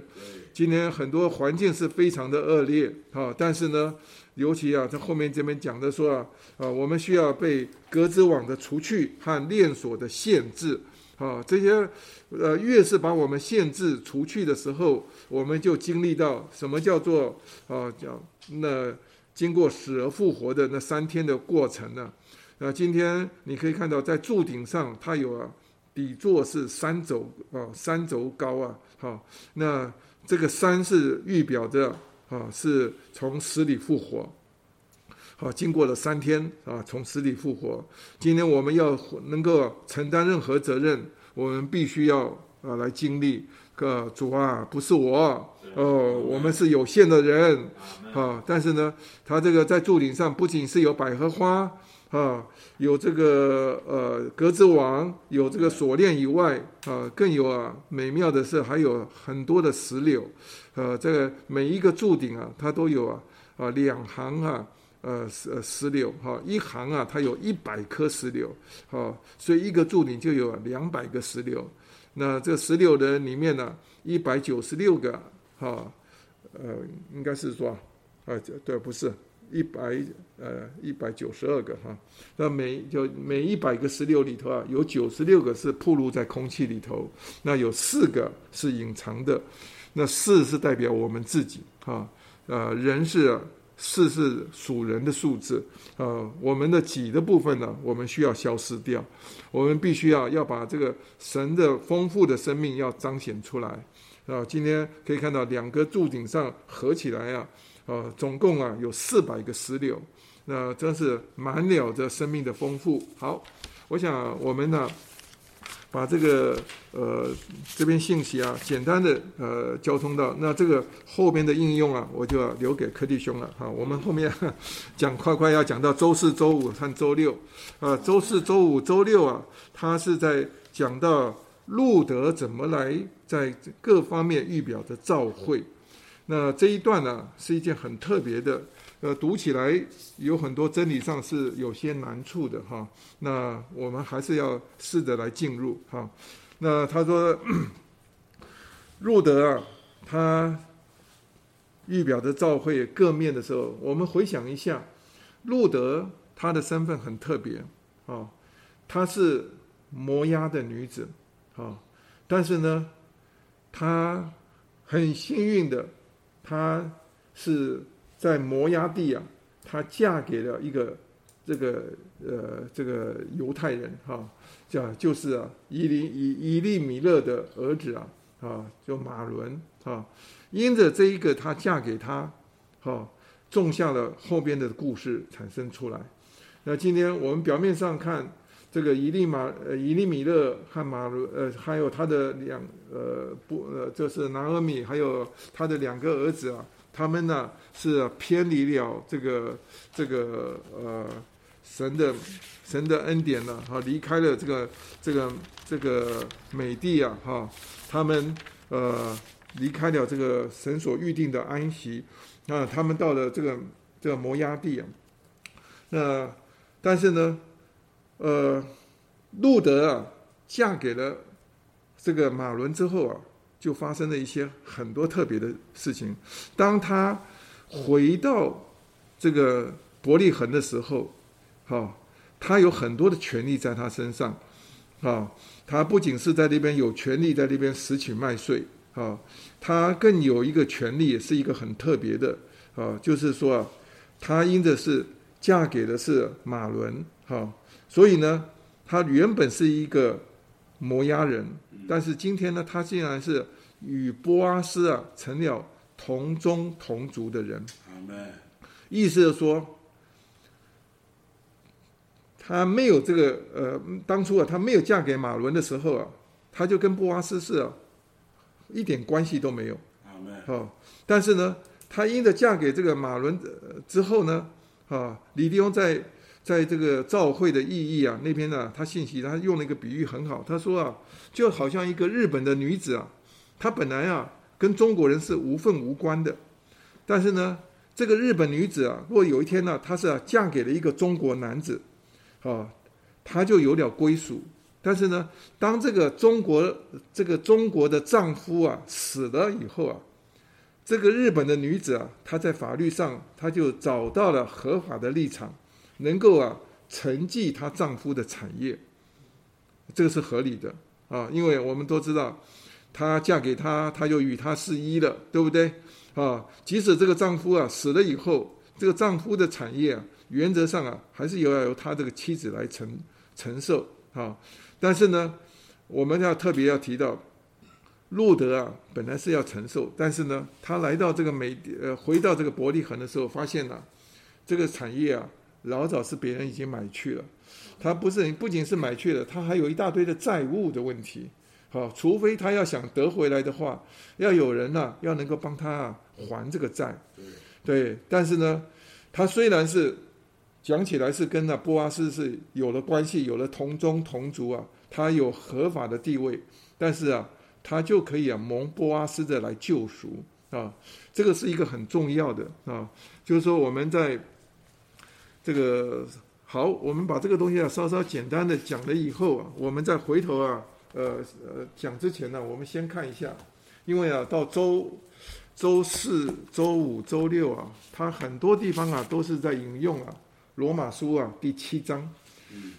今天很多环境是非常的恶劣啊，但是呢，尤其啊，在后面这边讲的说啊，啊，我们需要被格子网的除去和链锁的限制。啊，这些，呃，越是把我们限制除去的时候，我们就经历到什么叫做啊，叫那经过死而复活的那三天的过程呢？那今天你可以看到，在柱顶上，它有啊，底座是三轴啊，三轴高啊，好，那这个三是预表着啊，是从死里复活。好，经过了三天啊，从死里复活。今天我们要能够承担任何责任，我们必须要啊来经历。个主啊，不是我哦，我们是有限的人啊。但是呢，他这个在柱顶上不仅是有百合花啊，有这个呃格子网，有这个锁链以外啊，更有啊美妙的是还有很多的石榴。呃，这个每一个柱顶啊，它都有啊啊两行啊。呃，石石榴哈，一行啊，它有一百颗石榴，哈，所以一个柱顶就有两百个石榴。那这石榴的里面呢，一百九十六个，哈，呃，应该是说，啊，对，不是一百，呃，一百九十二个哈。那每就每一百个石榴里头啊，有九十六个是暴露在空气里头，那有四个是隐藏的。那四是代表我们自己，啊，呃，人是。四是属人的数字，呃，我们的己的部分呢，我们需要消失掉，我们必须要要把这个神的丰富的生命要彰显出来，啊，今天可以看到两个柱顶上合起来啊，呃，总共啊有四百个石榴，那真是满了着生命的丰富。好，我想我们呢。把这个呃这边信息啊，简单的呃交通到那这个后边的应用啊，我就要留给柯弟兄了哈。我们后面 讲快快要讲到周四周五和周六啊，周四周五周六啊，他是在讲到路德怎么来在各方面预表的召会。那这一段呢，是一件很特别的。呃，读起来有很多真理上是有些难处的哈。那我们还是要试着来进入哈。那他说，路德啊，他预表的召会各面的时候，我们回想一下，路德他的身份很特别啊，她是摩押的女子啊，但是呢，她很幸运的，她是。在摩崖地啊，她嫁给了一个这个呃这个犹太人哈，叫就是啊伊利伊伊利米勒的儿子啊啊，叫马伦啊，因着这一个她嫁给他，哈，种下了后边的故事产生出来。那今天我们表面上看这个伊利马呃伊利米勒和马伦呃还有他的两呃不呃就是拿俄米还有他的两个儿子啊。他们呢是偏离了这个这个呃神的神的恩典呢，哈，离开了这个这个这个美地啊，哈，他们呃离开了这个神所预定的安息，啊，他们到了这个这个摩崖地啊，那但是呢，呃，路德啊嫁给了这个马伦之后啊。就发生了一些很多特别的事情。当他回到这个伯利恒的时候，哈，他有很多的权利在他身上，啊，他不仅是在那边有权利在那边拾取麦穗，啊，他更有一个权利，也是一个很特别的，啊，就是说啊，他因着是嫁给的是马伦，哈，所以呢，他原本是一个。摩押人，但是今天呢，他竟然是与波阿斯啊成了同宗同族的人。意思是说，他没有这个呃，当初啊，他没有嫁给马伦的时候啊，他就跟波阿斯是啊一点关系都没有。哦，但是呢，他因着嫁给这个马伦之后呢，啊，李弟兄在。在这个召会的意义啊，那边呢，他信息他用了一个比喻很好。他说啊，就好像一个日本的女子啊，她本来啊跟中国人是无份无关的，但是呢，这个日本女子啊，如果有一天呢，她是嫁给了一个中国男子，啊，她就有了归属。但是呢，当这个中国这个中国的丈夫啊死了以后啊，这个日本的女子啊，她在法律上她就找到了合法的立场。能够啊承继她丈夫的产业，这个是合理的啊，因为我们都知道，她嫁给他，他就与他是一了，对不对啊？即使这个丈夫啊死了以后，这个丈夫的产业啊，原则上啊还是由要由他这个妻子来承承受啊。但是呢，我们要特别要提到，路德啊本来是要承受，但是呢，他来到这个美呃回到这个伯利恒的时候，发现了这个产业啊。老早是别人已经买去了，他不是不仅是买去了，他还有一大堆的债务的问题。好，除非他要想得回来的话，要有人呐，要能够帮他还这个债。对，但是呢，他虽然是讲起来是跟那波阿斯是有了关系，有了同宗同族啊，他有合法的地位，但是啊，他就可以啊蒙波阿斯的来救赎啊，这个是一个很重要的啊，就是说我们在。这个好，我们把这个东西啊稍稍简单的讲了以后啊，我们再回头啊，呃呃讲之前呢，我们先看一下，因为啊到周周四周五周六啊，它很多地方啊都是在引用啊罗马书啊第七章，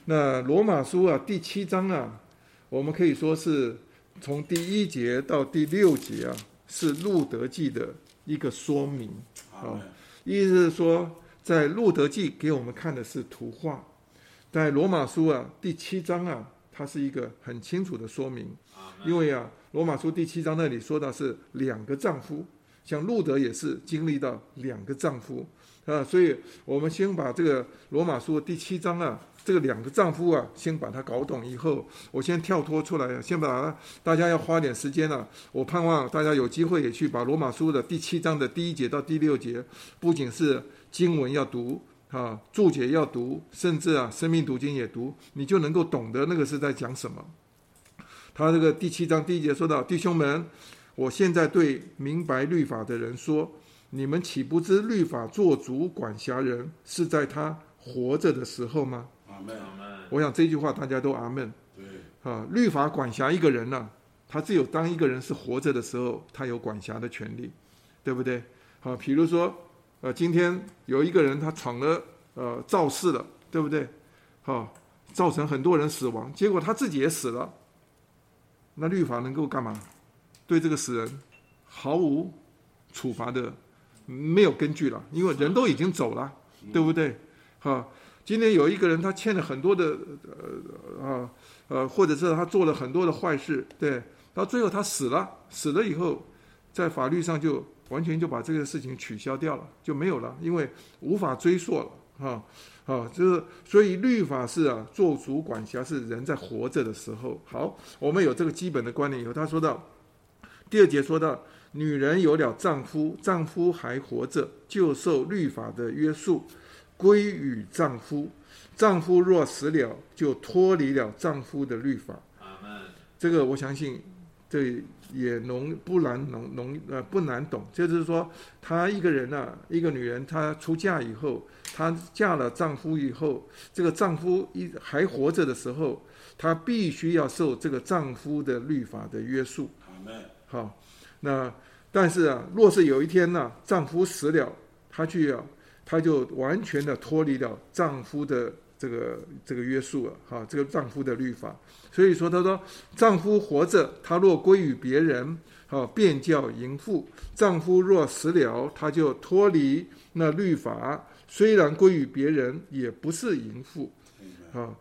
那罗马书啊第七章啊，我们可以说是从第一节到第六节啊，是路德记的一个说明。啊。意思是说，在路德记给我们看的是图画，在罗马书啊第七章啊，它是一个很清楚的说明。因为啊，罗马书第七章那里说的是两个丈夫，像路德也是经历到两个丈夫啊，所以我们先把这个罗马书第七章啊。这个两个丈夫啊，先把它搞懂以后，我先跳脱出来，先把大家要花点时间了。我盼望大家有机会也去把罗马书的第七章的第一节到第六节，不仅是经文要读啊，注解要读，甚至啊，生命读经也读，你就能够懂得那个是在讲什么。他这个第七章第一节说到：“弟兄们，我现在对明白律法的人说，你们岂不知律法做主管辖人是在他活着的时候吗？”我想这句话大家都阿门。对啊，律法管辖一个人呢，他只有当一个人是活着的时候，他有管辖的权利，对不对？好，比如说，呃，今天有一个人他闯了呃肇事了，对不对？哈，造成很多人死亡，结果他自己也死了，那律法能够干嘛？对这个死人毫无处罚的，没有根据了，因为人都已经走了，对不对？哈。今天有一个人，他欠了很多的呃啊呃，或者是他做了很多的坏事，对，到最后他死了，死了以后，在法律上就完全就把这个事情取消掉了，就没有了，因为无法追溯了，哈啊，就是所以律法是啊，做主管辖是人在活着的时候。好，我们有这个基本的观念以后，他说到第二节说到，女人有了丈夫，丈夫还活着，就受律法的约束。归于丈夫，丈夫若死了，就脱离了丈夫的律法。这个我相信，这也浓不难浓浓呃不难懂。就是说，她一个人呐，一个女人，她出嫁以后，她嫁了丈夫以后，这个丈夫一还活着的时候，她必须要受这个丈夫的律法的约束。好，那但是啊，若是有一天呢，丈夫死了，她去啊。她就完全的脱离了丈夫的这个这个约束了，哈，这个丈夫的律法。所以说，他说，丈夫活着，他若归于别人，哈，便叫淫妇；丈夫若死了，他就脱离那律法，虽然归于别人，也不是淫妇，啊。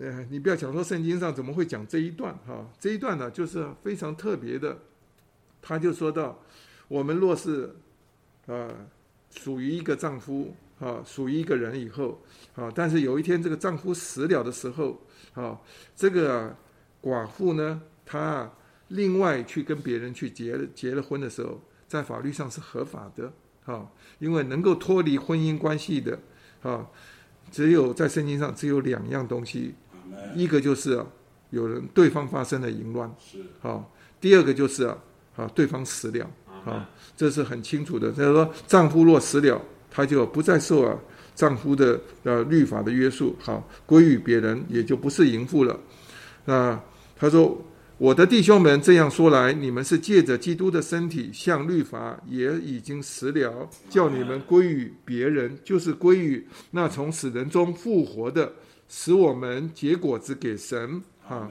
呃，你不要想说圣经上怎么会讲这一段，哈，这一段呢，就是非常特别的。他就说到，我们若是，啊。属于一个丈夫啊，属于一个人以后啊，但是有一天这个丈夫死了的时候啊，这个寡妇呢，她另外去跟别人去结结了婚的时候，在法律上是合法的啊，因为能够脱离婚姻关系的啊，只有在圣经上只有两样东西，一个就是啊，有人对方发生了淫乱，是啊，第二个就是啊，啊对方死了。啊，这是很清楚的。就是说，丈夫若死了，他就不再受啊丈夫的呃律法的约束，好归于别人，也就不是淫妇了。那他说：“我的弟兄们，这样说来，你们是借着基督的身体，向律法也已经死了，叫你们归于别人，就是归于那从死人中复活的，使我们结果子给神。”啊，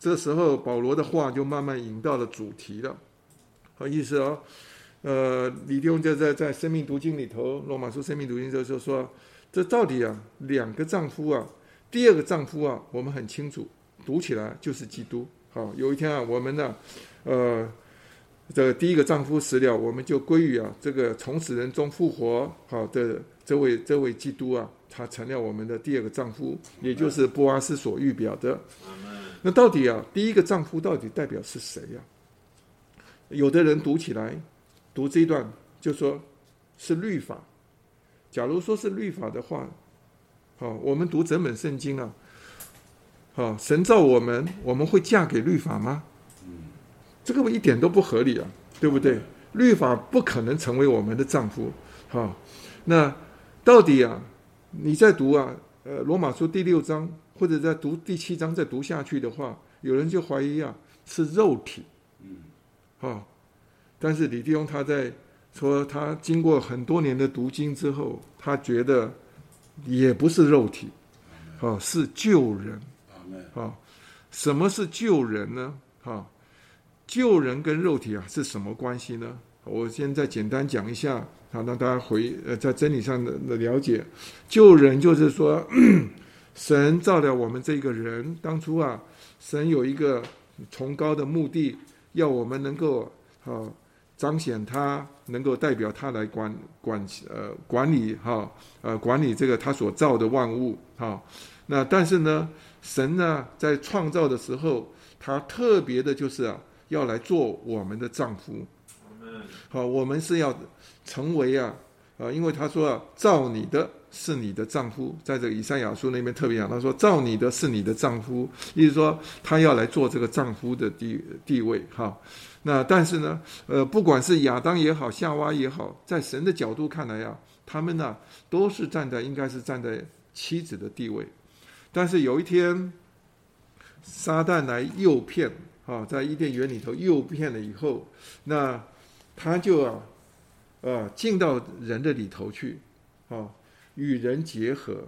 这时候保罗的话就慢慢引到了主题了。好意思哦，呃，李弟兄就在在《生命读经》里头，《罗马书》《生命读经》的时候说，这到底啊，两个丈夫啊，第二个丈夫啊，我们很清楚，读起来就是基督。好，有一天啊，我们呢，呃，这第一个丈夫死了，我们就归于啊，这个从死人中复活好的这位这位基督啊，他成了我们的第二个丈夫，也就是波阿斯所预表的。那到底啊，第一个丈夫到底代表是谁呀？有的人读起来，读这一段就说是律法。假如说是律法的话，好，我们读整本圣经啊，好，神造我们，我们会嫁给律法吗？这个一点都不合理啊，对不对？律法不可能成为我们的丈夫。好，那到底啊，你在读啊，呃，罗马书第六章，或者在读第七章再读下去的话，有人就怀疑啊，是肉体。啊！但是李弟兄他在说，他经过很多年的读经之后，他觉得也不是肉体，啊，是救人。啊，什么是救人呢？啊，救人跟肉体啊是什么关系呢？啊，我现在简单讲一下，好让大家回呃在真理上的的了解。救人就是说，神造了我们这个人，当初啊，神有一个崇高的目的，要我们能够啊彰显他，能够代表他来管管呃管理哈呃管理这个他所造的万物哈。那但是呢，神呢在创造的时候，他特别的就是啊要来做我们的丈夫。好，我们是要成为啊啊，因为他说啊，造你的是你的丈夫，在这个以赛亚书那边特别讲，他说造你的是你的丈夫，意思说他要来做这个丈夫的地地位哈。那但是呢，呃，不管是亚当也好，夏娃也好，在神的角度看来呀，他们呢都是站在应该是站在妻子的地位，但是有一天，撒旦来诱骗啊，在伊甸园里头诱骗了以后，那。他就啊，啊，进到人的里头去，啊，与人结合。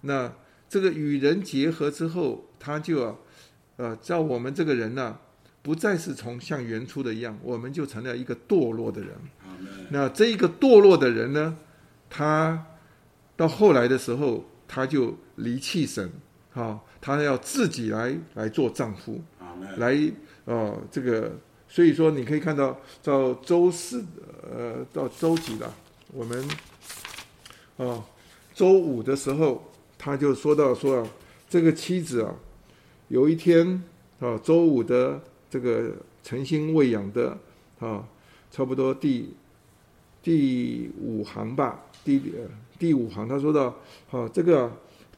那这个与人结合之后，他就啊，呃，叫我们这个人呢，不再是从像原初的一样，我们就成了一个堕落的人。那这一个堕落的人呢，他到后来的时候，他就离弃神，啊，他要自己来来做丈夫，来，哦，这个。所以说，你可以看到到周四，呃，到周几了？我们啊，周五的时候，他就说到说啊，这个妻子啊，有一天啊，周五的这个诚心喂养的啊，差不多第第五行吧，第第五行，他说到啊，这个。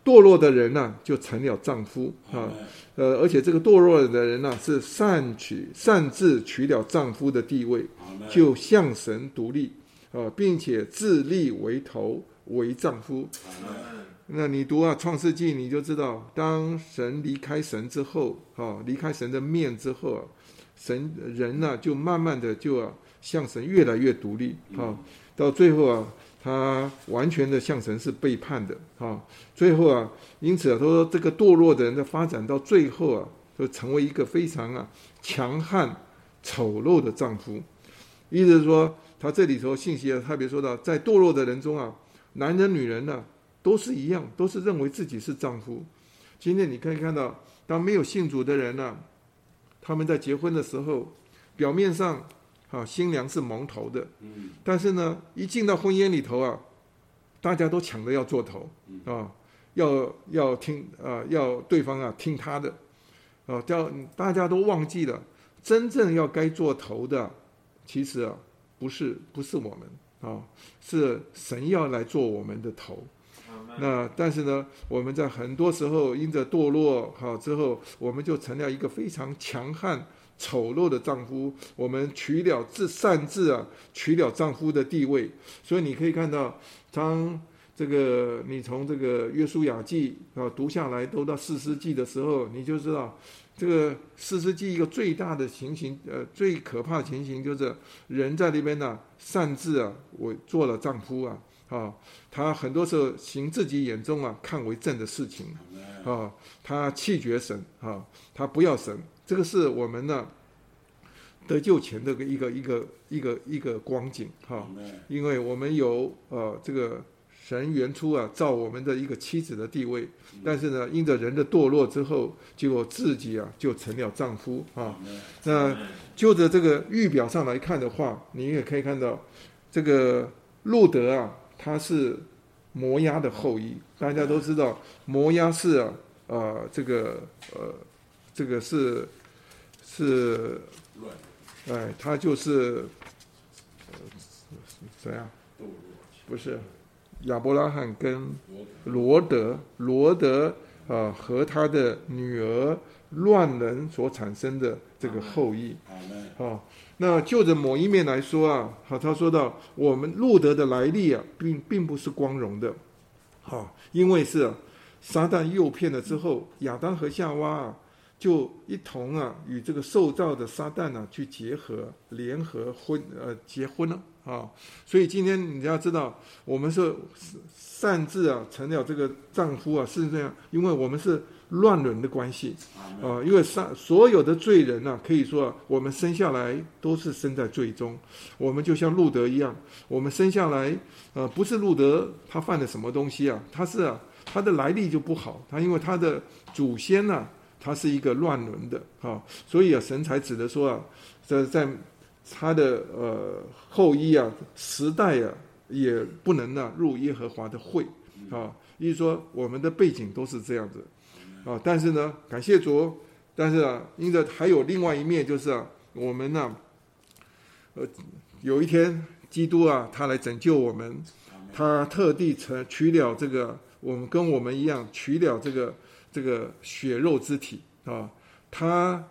堕落的人呢，就成了丈夫啊，呃，而且这个堕落的人呢，是擅取擅自取了丈夫的地位，就向神独立啊，并且自立为头为丈夫。那你读啊《创世纪》，你就知道，当神离开神之后，啊，离开神的面之后啊，神人呢，就慢慢的就啊，向神越来越独立啊，到最后啊。他完全的向神是背叛的啊！最后啊，因此啊，他说这个堕落的人的发展到最后啊，就成为一个非常啊强悍、丑陋的丈夫。意思是说，他这里头信息啊特别说到，在堕落的人中啊，男人、女人呢都是一样，都是认为自己是丈夫。今天你可以看到，当没有信主的人呢，他们在结婚的时候，表面上。啊，新娘是蒙头的，但是呢，一进到婚姻里头啊，大家都抢着要做头啊，要要听啊，要对方啊听他的，啊，叫大家都忘记了，真正要该做头的，其实啊，不是不是我们啊，是神要来做我们的头。那但是呢，我们在很多时候因着堕落好之后，我们就成了一个非常强悍。丑陋的丈夫，我们取了自擅自啊，取了丈夫的地位。所以你可以看到，当这个你从这个约书亚记啊读下来，读到四世纪的时候，你就知道，这个四世纪一个最大的情形，呃，最可怕的情形就是人在那边呢，擅自啊，我做了丈夫啊，啊，他很多时候行自己眼中啊看为正的事情，啊，他弃绝神，啊，他不要神。这个是我们呢得救前的一个一个一个一个光景哈，因为我们有呃这个神原初啊造我们的一个妻子的地位，但是呢因着人的堕落之后，结果自己啊就成了丈夫啊。那就着这个预表上来看的话，你也可以看到这个路德啊，他是摩押的后裔，大家都知道摩押是啊呃这个呃这个是。是，哎，他就是怎样？不是亚伯拉罕跟罗德，罗德啊和他的女儿乱伦所产生的这个后裔。啊，那就着某一面来说啊，好，他说到我们路德的来历啊，并并不是光荣的，好，因为是撒旦诱骗了之后，亚当和夏娃啊。就一同啊，与这个受造的撒旦呢去结合、联合婚呃结婚了啊。所以今天你要知道，我们是擅自啊成了这个丈夫啊，是这样，因为我们是乱伦的关系啊。因为上所有的罪人呢，可以说啊，我们生下来都是生在罪中。我们就像路德一样，我们生下来呃，不是路德他犯了什么东西啊，他是啊，他的来历就不好，他因为他的祖先呢。他是一个乱伦的，啊，所以啊，神才指的说啊，在在他的呃后裔啊时代啊，也不能呢入耶和华的会，啊，意思说我们的背景都是这样子，啊，但是呢，感谢主，但是啊，因着还有另外一面，就是啊，我们呢，呃，有一天基督啊，他来拯救我们，他特地成取了这个，我们跟我们一样取了这个。这个血肉之体啊，他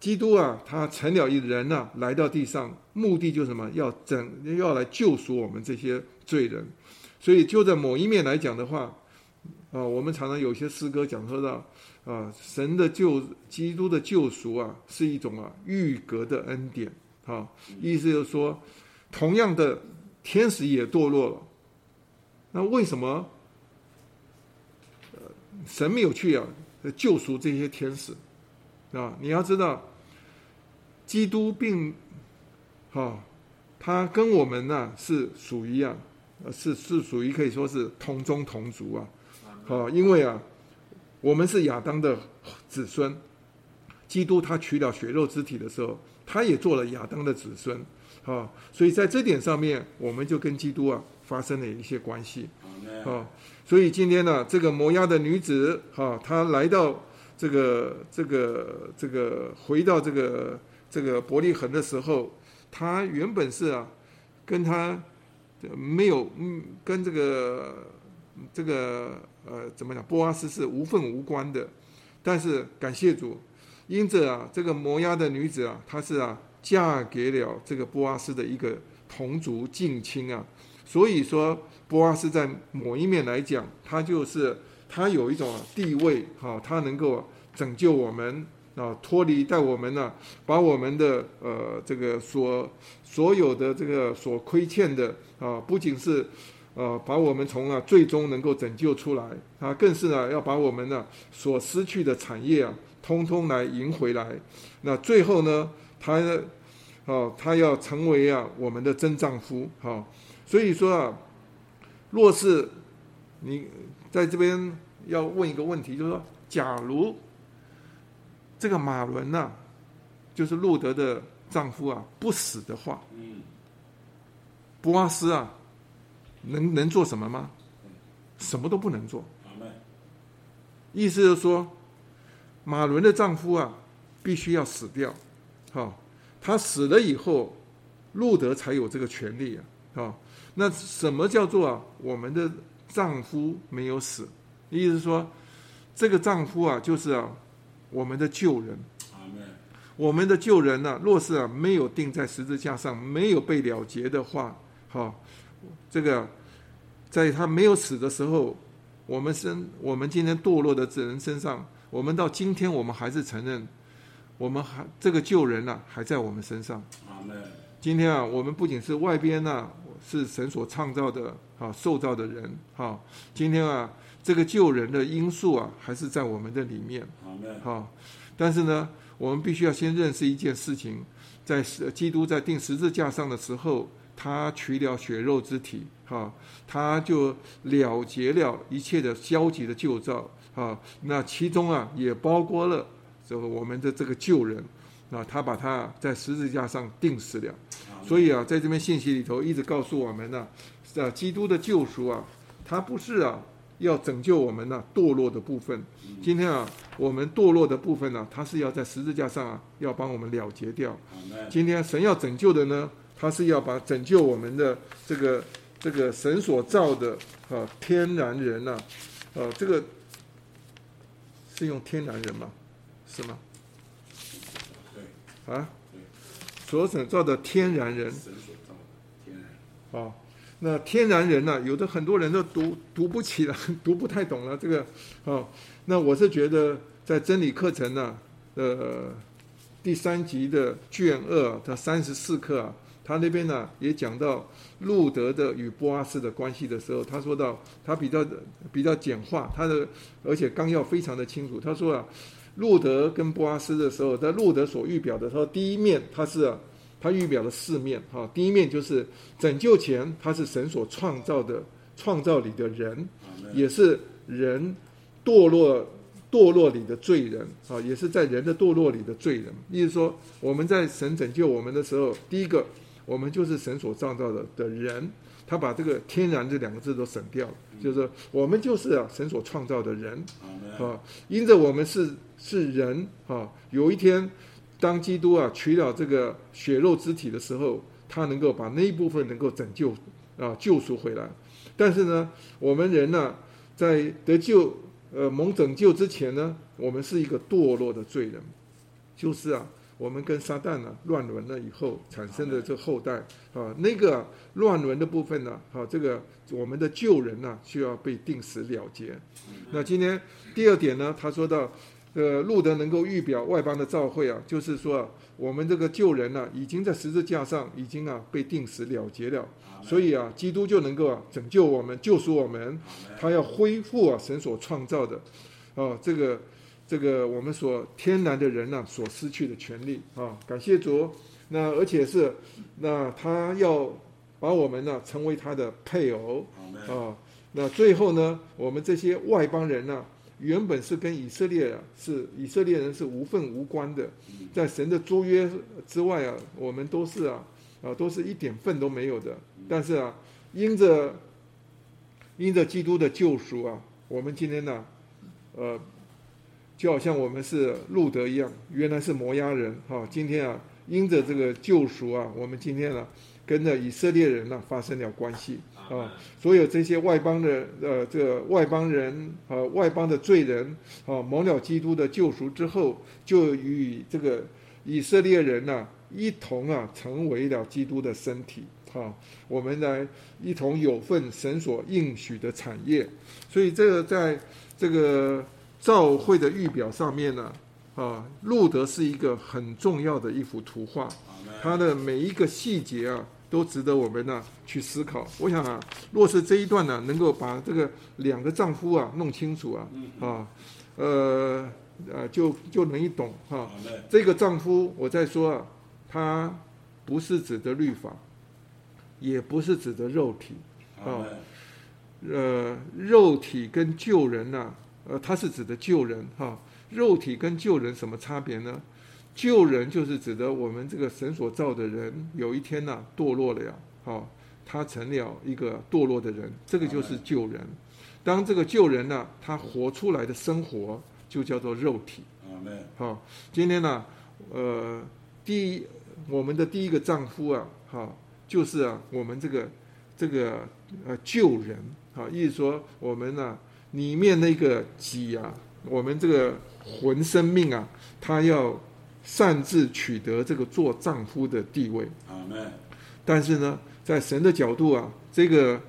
基督啊，他成了一人呐，来到地上，目的就是什么？要拯，要来救赎我们这些罪人。所以就在某一面来讲的话，啊，我们常常有些诗歌讲说到啊，神的救，基督的救赎啊，是一种啊预格的恩典啊，意思就是说，同样的天使也堕落了，那为什么？神没有去啊救赎这些天使啊！你要知道，基督并哈，他跟我们呢是属于啊，是是属于可以说是同宗同族啊。好，因为啊，我们是亚当的子孙，基督他取了血肉之体的时候，他也做了亚当的子孙啊。所以在这点上面，我们就跟基督啊发生了一些关系啊。所以今天呢，这个摩押的女子，哈，她来到这个这个这个回到这个这个伯利恒的时候，她原本是啊，跟她没有嗯，跟这个这个呃怎么讲，波阿斯是无份无关的。但是感谢主，因着啊，这个摩押的女子啊，她是啊，嫁给了这个波阿斯的一个同族近亲啊，所以说。波阿斯在某一面来讲，他就是他有一种地位，哈，他能够拯救我们啊，脱离带我们呢，把我们的呃这个所所有的这个所亏欠的啊，不仅是呃把我们从啊最终能够拯救出来，啊，更是呢要把我们呢所失去的产业啊，通通来赢回来。那最后呢，他哦，他要成为啊我们的真丈夫，哈，所以说啊。若是你在这边要问一个问题，就是说，假如这个马伦呐，就是路德的丈夫啊，不死的话，嗯波阿斯啊，能能做什么吗？什么都不能做。意思就是说，马伦的丈夫啊，必须要死掉，哈，他死了以后，路德才有这个权利啊，啊。那什么叫做啊？我们的丈夫没有死，意思是说，这个丈夫啊，就是啊，我们的旧人。我们的旧人呢，若是啊没有钉在十字架上，没有被了结的话，哈，这个在他没有死的时候，我们身我们今天堕落的这人身上，我们到今天我们还是承认，我们还这个救人呢还在我们身上。今天啊，我们不仅是外边呢。是神所创造的啊，受造的人哈。今天啊，这个救人的因素啊，还是在我们的里面。好，但是呢，我们必须要先认识一件事情，在基督在定十字架上的时候，他取了血肉之体，哈，他就了结了一切的消极的旧造，啊，那其中啊，也包括了这个我们的这个旧人。啊，他把他在十字架上钉死了，所以啊，在这边信息里头一直告诉我们呢，啊，基督的救赎啊，他不是啊要拯救我们呢堕落的部分。今天啊，我们堕落的部分呢，他是要在十字架上啊要帮我们了结掉。今天神要拯救的呢，他是要把拯救我们的这个这个神所造的啊天然人呐，呃，这个是用天然人吗？是吗？啊，所审造的天然人，哦，那天然人呢？有的很多人都读读不起了，读不太懂了。这个，啊，那我是觉得在真理课程呢，呃，第三集的卷二它三十四课啊，他那边呢也讲到路德的与波阿斯的关系的时候，他说到他比较比较简化，他的而且纲要非常的清楚。他说啊，路德跟波阿斯的时候，在路德所预表的，他说第一面他是啊，他预表了四面哈，第一面就是拯救前他是神所创造的创造里的人，也是人堕落。堕落里的罪人啊，也是在人的堕落里的罪人。意思说，我们在神拯救我们的时候，第一个，我们就是神所创造的的人，他把这个“天然”这两个字都省掉了，就是说，我们就是啊神所创造的人啊。因着我们是是人啊，有一天，当基督啊取了这个血肉之体的时候，他能够把那一部分能够拯救啊救赎回来。但是呢，我们人呢，在得救。呃，蒙拯救之前呢，我们是一个堕落的罪人，就是啊，我们跟撒旦呢乱伦了以后产生的这后代啊，那个乱伦的部分呢，好，这个我们的旧人呢需要被定死了结。那今天第二点呢，他说到，呃，路德能够预表外邦的召会啊，就是说我们这个旧人呢，已经在十字架上已经啊被定死了结了。所以啊，基督就能够啊拯救我们、救赎我们，他要恢复啊神所创造的，啊这个这个我们所天然的人呢所失去的权利啊，感谢主。那而且是那他要把我们呢成为他的配偶啊。那最后呢，我们这些外邦人呢，原本是跟以色列啊是以色列人是无份无关的，在神的租约之外啊，我们都是啊。啊，都是一点份都没有的。但是啊，因着因着基督的救赎啊，我们今天呢，呃，就好像我们是路德一样，原来是摩押人哈。今天啊，因着这个救赎啊，我们今天呢，跟着以色列人呢发生了关系啊。所有这些外邦的呃，这个外邦人啊，外邦的罪人啊，蒙了基督的救赎之后，就与这个以色列人呢。一同啊，成为了基督的身体，哈，我们来一同有份神所应许的产业。所以这个在这个教会的预表上面呢，啊，路德是一个很重要的一幅图画，它的每一个细节啊，都值得我们呢去思考。我想啊，若是这一段呢，能够把这个两个丈夫啊弄清楚啊，啊，呃，呃，就就容易懂哈。这个丈夫，我在说啊。他不是指的律法，也不是指的肉体啊。呃，肉体跟救人呐，呃，它是指的救人哈。肉体跟救人什么差别呢？救人就是指的我们这个神所造的人，有一天呐堕落了呀，好，他成了一个堕落的人，这个就是救人。当这个救人呢，他活出来的生活就叫做肉体。好，今天呢，呃，第一。我们的第一个丈夫啊，哈，就是啊，我们这个这个呃救人啊，意思说我们呢里面那个己啊，我们这个魂生命啊，他要擅自取得这个做丈夫的地位。但是呢，在神的角度啊，这个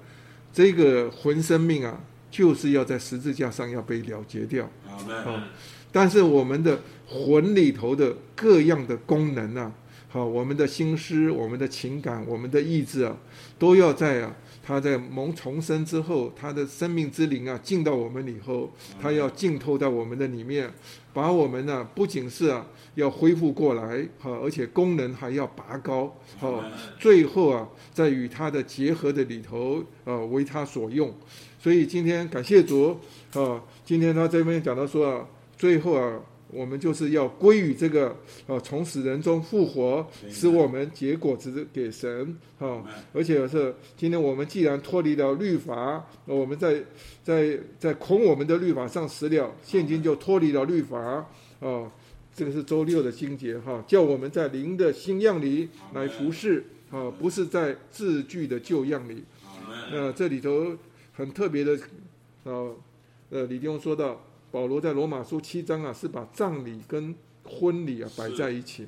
这个魂生命啊，就是要在十字架上要被了结掉。啊，但是我们的魂里头的各样的功能啊。好，我们的心思、我们的情感、我们的意志啊，都要在啊，他在蒙重生之后，他的生命之灵啊进到我们以后，他要浸透到我们的里面，把我们呢不仅是啊要恢复过来，好，而且功能还要拔高，好，最后啊在与他的结合的里头呃为他所用，所以今天感谢主啊，今天他这边讲到说啊，最后啊。我们就是要归于这个，啊，从死人中复活，使我们结果子给神，哈，而且是今天我们既然脱离了律法，我们在在在恐我们的律法上死了，现今就脱离了律法，啊，这个是周六的经节，哈，叫我们在灵的新样里来服侍，啊，不是在字句的旧样里，那这里头很特别的，啊，呃，李弟兄说到。保罗在罗马书七章啊，是把葬礼跟婚礼啊摆在一起。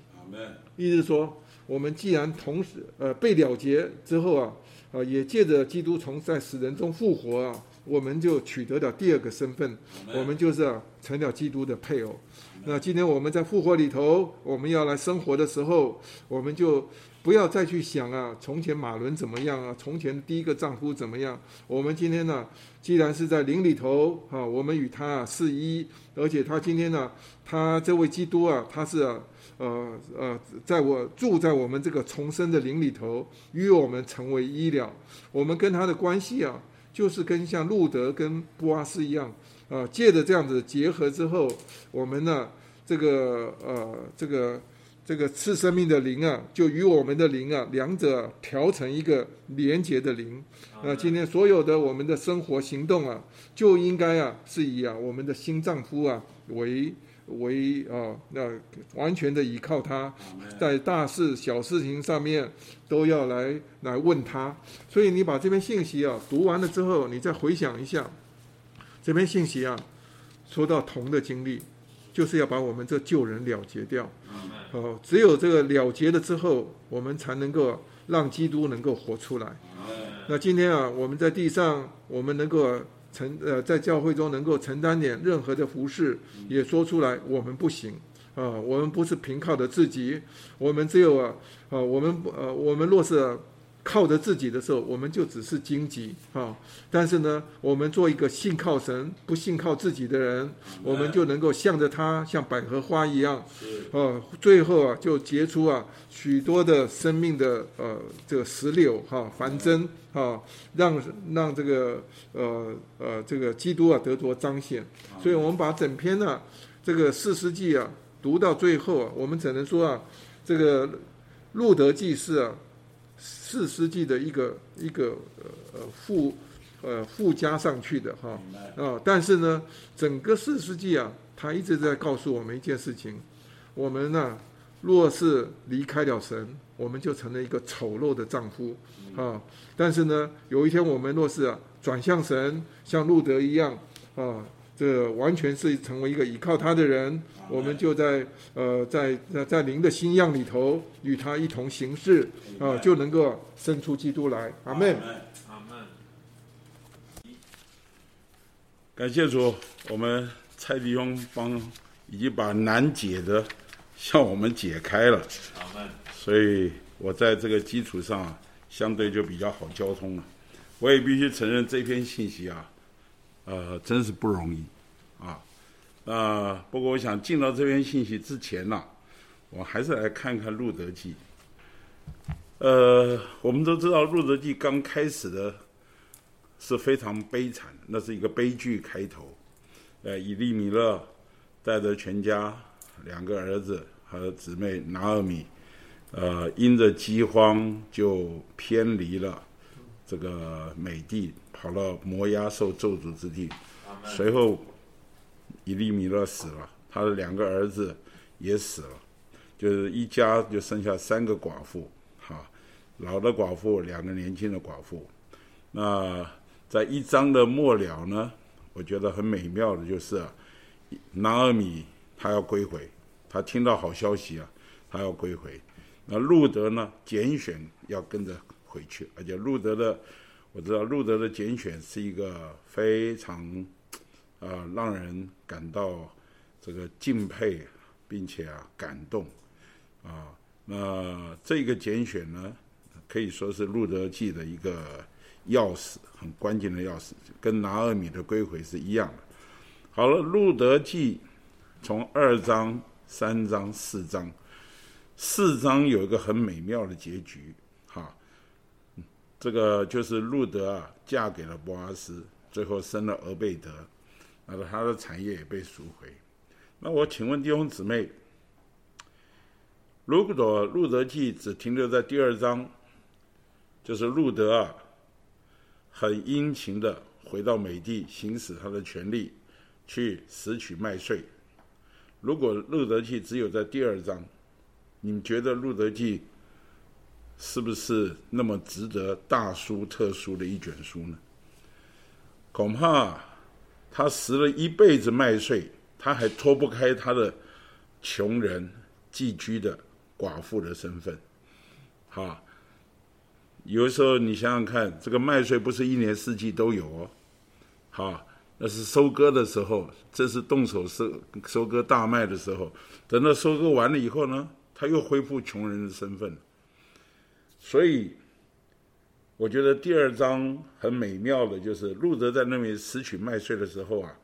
意思说，我们既然同时呃被了结之后啊，啊也借着基督从在死人中复活啊，我们就取得了第二个身份，我们就是啊成了基督的配偶。那今天我们在复活里头，我们要来生活的时候，我们就不要再去想啊，从前马伦怎么样啊，从前第一个丈夫怎么样。我们今天呢，既然是在灵里头啊，我们与他啊是一，而且他今天呢，他这位基督啊，他是啊。呃呃，在我住在我们这个重生的灵里头，与我们成为一了。我们跟他的关系啊，就是跟像路德跟布阿斯一样啊，借着这样子结合之后，我们呢，这个呃，这个这个次生命的灵啊，就与我们的灵啊，两者调成一个连结的灵。那今天所有的我们的生活行动啊，就应该啊，是以啊我们的新丈夫啊为。为啊，那完全的依靠他，在大事小事情上面都要来来问他。所以你把这篇信息啊读完了之后，你再回想一下这篇信息啊，说到同的经历，就是要把我们这旧人了结掉。哦，只有这个了结了之后，我们才能够让基督能够活出来。那今天啊，我们在地上，我们能够。承呃，在教会中能够承担点任何的服饰，也说出来，我们不行啊，我们不是凭靠的自己，我们只有啊啊，我们呃，我们若是。靠着自己的时候，我们就只是荆棘啊！但是呢，我们做一个信靠神、不信靠自己的人，我们就能够向着他，像百合花一样，啊，最后啊，就结出啊许多的生命的呃这个石榴哈繁增啊，让让这个呃呃这个基督啊得着彰显。所以我们把整篇呢这个四世纪啊读到最后啊，我们只能说啊，这个路德记事啊。四世纪的一个一个呃呃附呃附加上去的哈啊，但是呢，整个四世纪啊，他一直在告诉我们一件事情：我们呢，若是离开了神，我们就成了一个丑陋的丈夫啊。但是呢，有一天我们若是啊转向神，像路德一样啊。这完全是成为一个依靠他的人，我们就在呃在在在灵的新样里头与他一同行事啊，就能够生出基督来。阿门。阿门。感谢主，我们蔡弟兄帮已经把难解的向我们解开了。阿门。所以我在这个基础上相对就比较好交通了。我也必须承认这篇信息啊。呃，真是不容易，啊，啊！不过我想进到这篇信息之前呢，我还是来看看《路德记》。呃，我们都知道《路德记》刚开始的是非常悲惨，那是一个悲剧开头。呃，以利米勒带着全家两个儿子和姊妹拿尔米，呃，因着饥荒就偏离了这个美地。跑到摩押受咒诅之地，随后以利米勒死了，他的两个儿子也死了，就是一家就剩下三个寡妇，哈，老的寡妇，两个年轻的寡妇。那在一章的末了呢，我觉得很美妙的就是拿尔米他要归回，他听到好消息啊，他要归回。那路德呢，拣选要跟着回去，而且路德的。我知道路德的拣选是一个非常，呃，让人感到这个敬佩，并且啊感动，啊，那这个拣选呢，可以说是路德记的一个钥匙，很关键的钥匙，跟拿尔米的归回是一样的。好了，路德记从二章、三章、四章，四章有一个很美妙的结局。这个就是路德啊，嫁给了波阿斯，最后生了俄贝德，那么他的产业也被赎回。那我请问弟兄姊妹，如果路德记只停留在第二章，就是路德啊，很殷勤的回到美地行使他的权利，去拾取麦穗。如果路德记只有在第二章，你们觉得路德记？是不是那么值得大书特书的一卷书呢？恐怕他拾了一辈子麦穗，他还脱不开他的穷人寄居的寡妇的身份。哈，有的时候你想想看，这个麦穗不是一年四季都有哦，好，那是收割的时候，这是动手收收割大麦的时候。等到收割完了以后呢，他又恢复穷人的身份。所以，我觉得第二章很美妙的，就是路德在那边拾取麦穗的时候啊，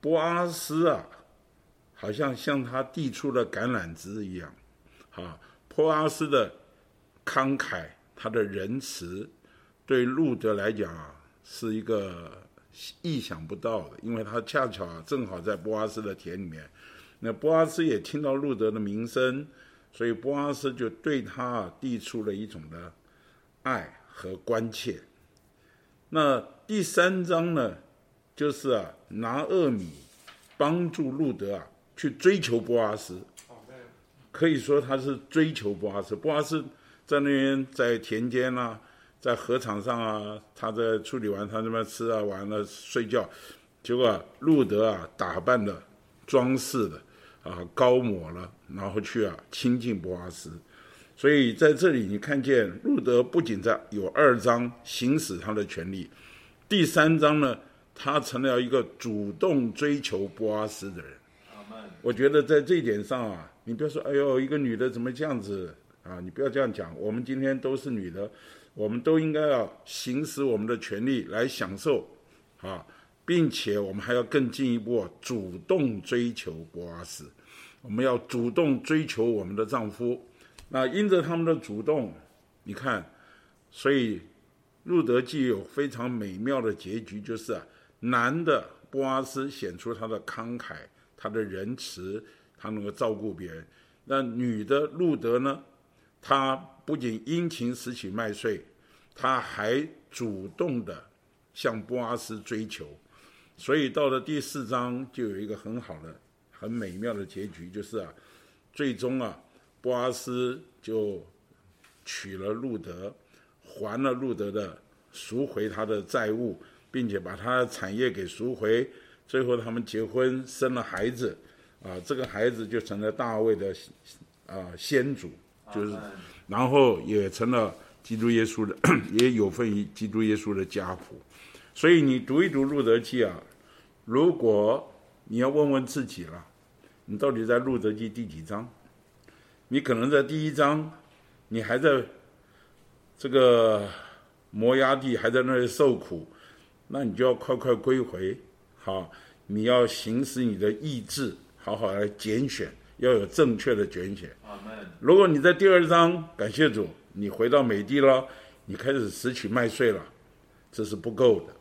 波阿斯啊，好像向他递出了橄榄枝一样。啊，波阿斯的慷慨，他的仁慈，对路德来讲啊，是一个意想不到的，因为他恰巧啊，正好在波阿斯的田里面。那波阿斯也听到路德的名声。所以波阿斯就对他递出了一种的爱和关切。那第三章呢，就是啊拿厄米帮助路德啊去追求波阿斯。可以说他是追求波阿斯。波阿斯在那边在田间啊，在河场上啊，他在处理完他那边吃啊，完了睡觉，结果路德啊打扮的装饰的。啊，高抹了，然后去啊亲近波阿斯，所以在这里你看见路德不仅在有二章行使他的权利，第三章呢，他成了一个主动追求波阿斯的人。我觉得在这一点上啊，你不要说，哎呦，一个女的怎么这样子啊？你不要这样讲。我们今天都是女的，我们都应该要行使我们的权利来享受啊。并且我们还要更进一步，主动追求波阿斯。我们要主动追求我们的丈夫。那因着他们的主动，你看，所以路德记有非常美妙的结局，就是啊，男的波阿斯显出他的慷慨、他的仁慈，他能够照顾别人。那女的路德呢，她不仅殷勤拾起麦穗，她还主动的向波阿斯追求。所以到了第四章，就有一个很好的、很美妙的结局，就是啊，最终啊，波阿斯就娶了路德，还了路德的赎回他的债务，并且把他的产业给赎回。最后他们结婚，生了孩子，啊，这个孩子就成了大卫的啊先祖，就是，然后也成了基督耶稣的，也有份于基督耶稣的家谱。所以你读一读《路德记》啊，如果你要问问自己了，你到底在《路德记》第几章？你可能在第一章，你还在这个摩崖地，还在那里受苦，那你就要快快归回，好，你要行使你的意志，好好来拣选，要有正确的拣选。如果你在第二章，感谢主，你回到美地了，你开始拾取麦穗了，这是不够的。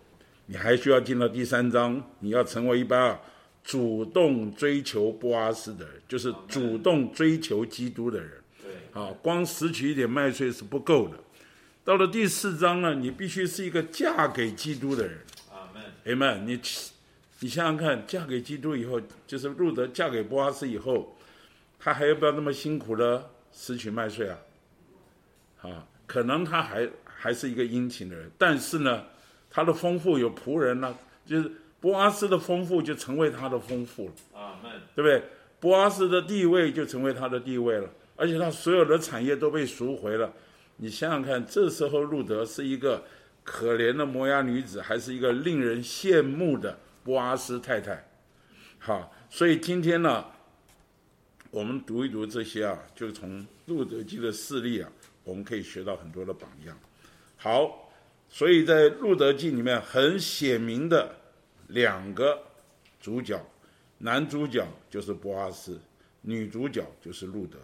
你还需要进到第三章，你要成为一般主动追求波阿斯的人，就是主动追求基督的人。对，啊，光拾取一点麦穗是不够的。到了第四章呢，你必须是一个嫁给基督的人。阿门。阿门。你，你想想看，嫁给基督以后，就是路德嫁给波阿斯以后，他还要不要那么辛苦的拾取麦穗啊？啊，可能他还还是一个殷勤的人，但是呢。他的丰富有仆人呢，就是波阿斯的丰富就成为他的丰富了，啊，对不对？波阿斯的地位就成为他的地位了，而且他所有的产业都被赎回了。你想想看，这时候路德是一个可怜的摩崖女子，还是一个令人羡慕的波阿斯太太？好，所以今天呢，我们读一读这些啊，就从路德记的事例啊，我们可以学到很多的榜样。好。所以在《路德记》里面很显明的两个主角，男主角就是博阿斯，女主角就是路德，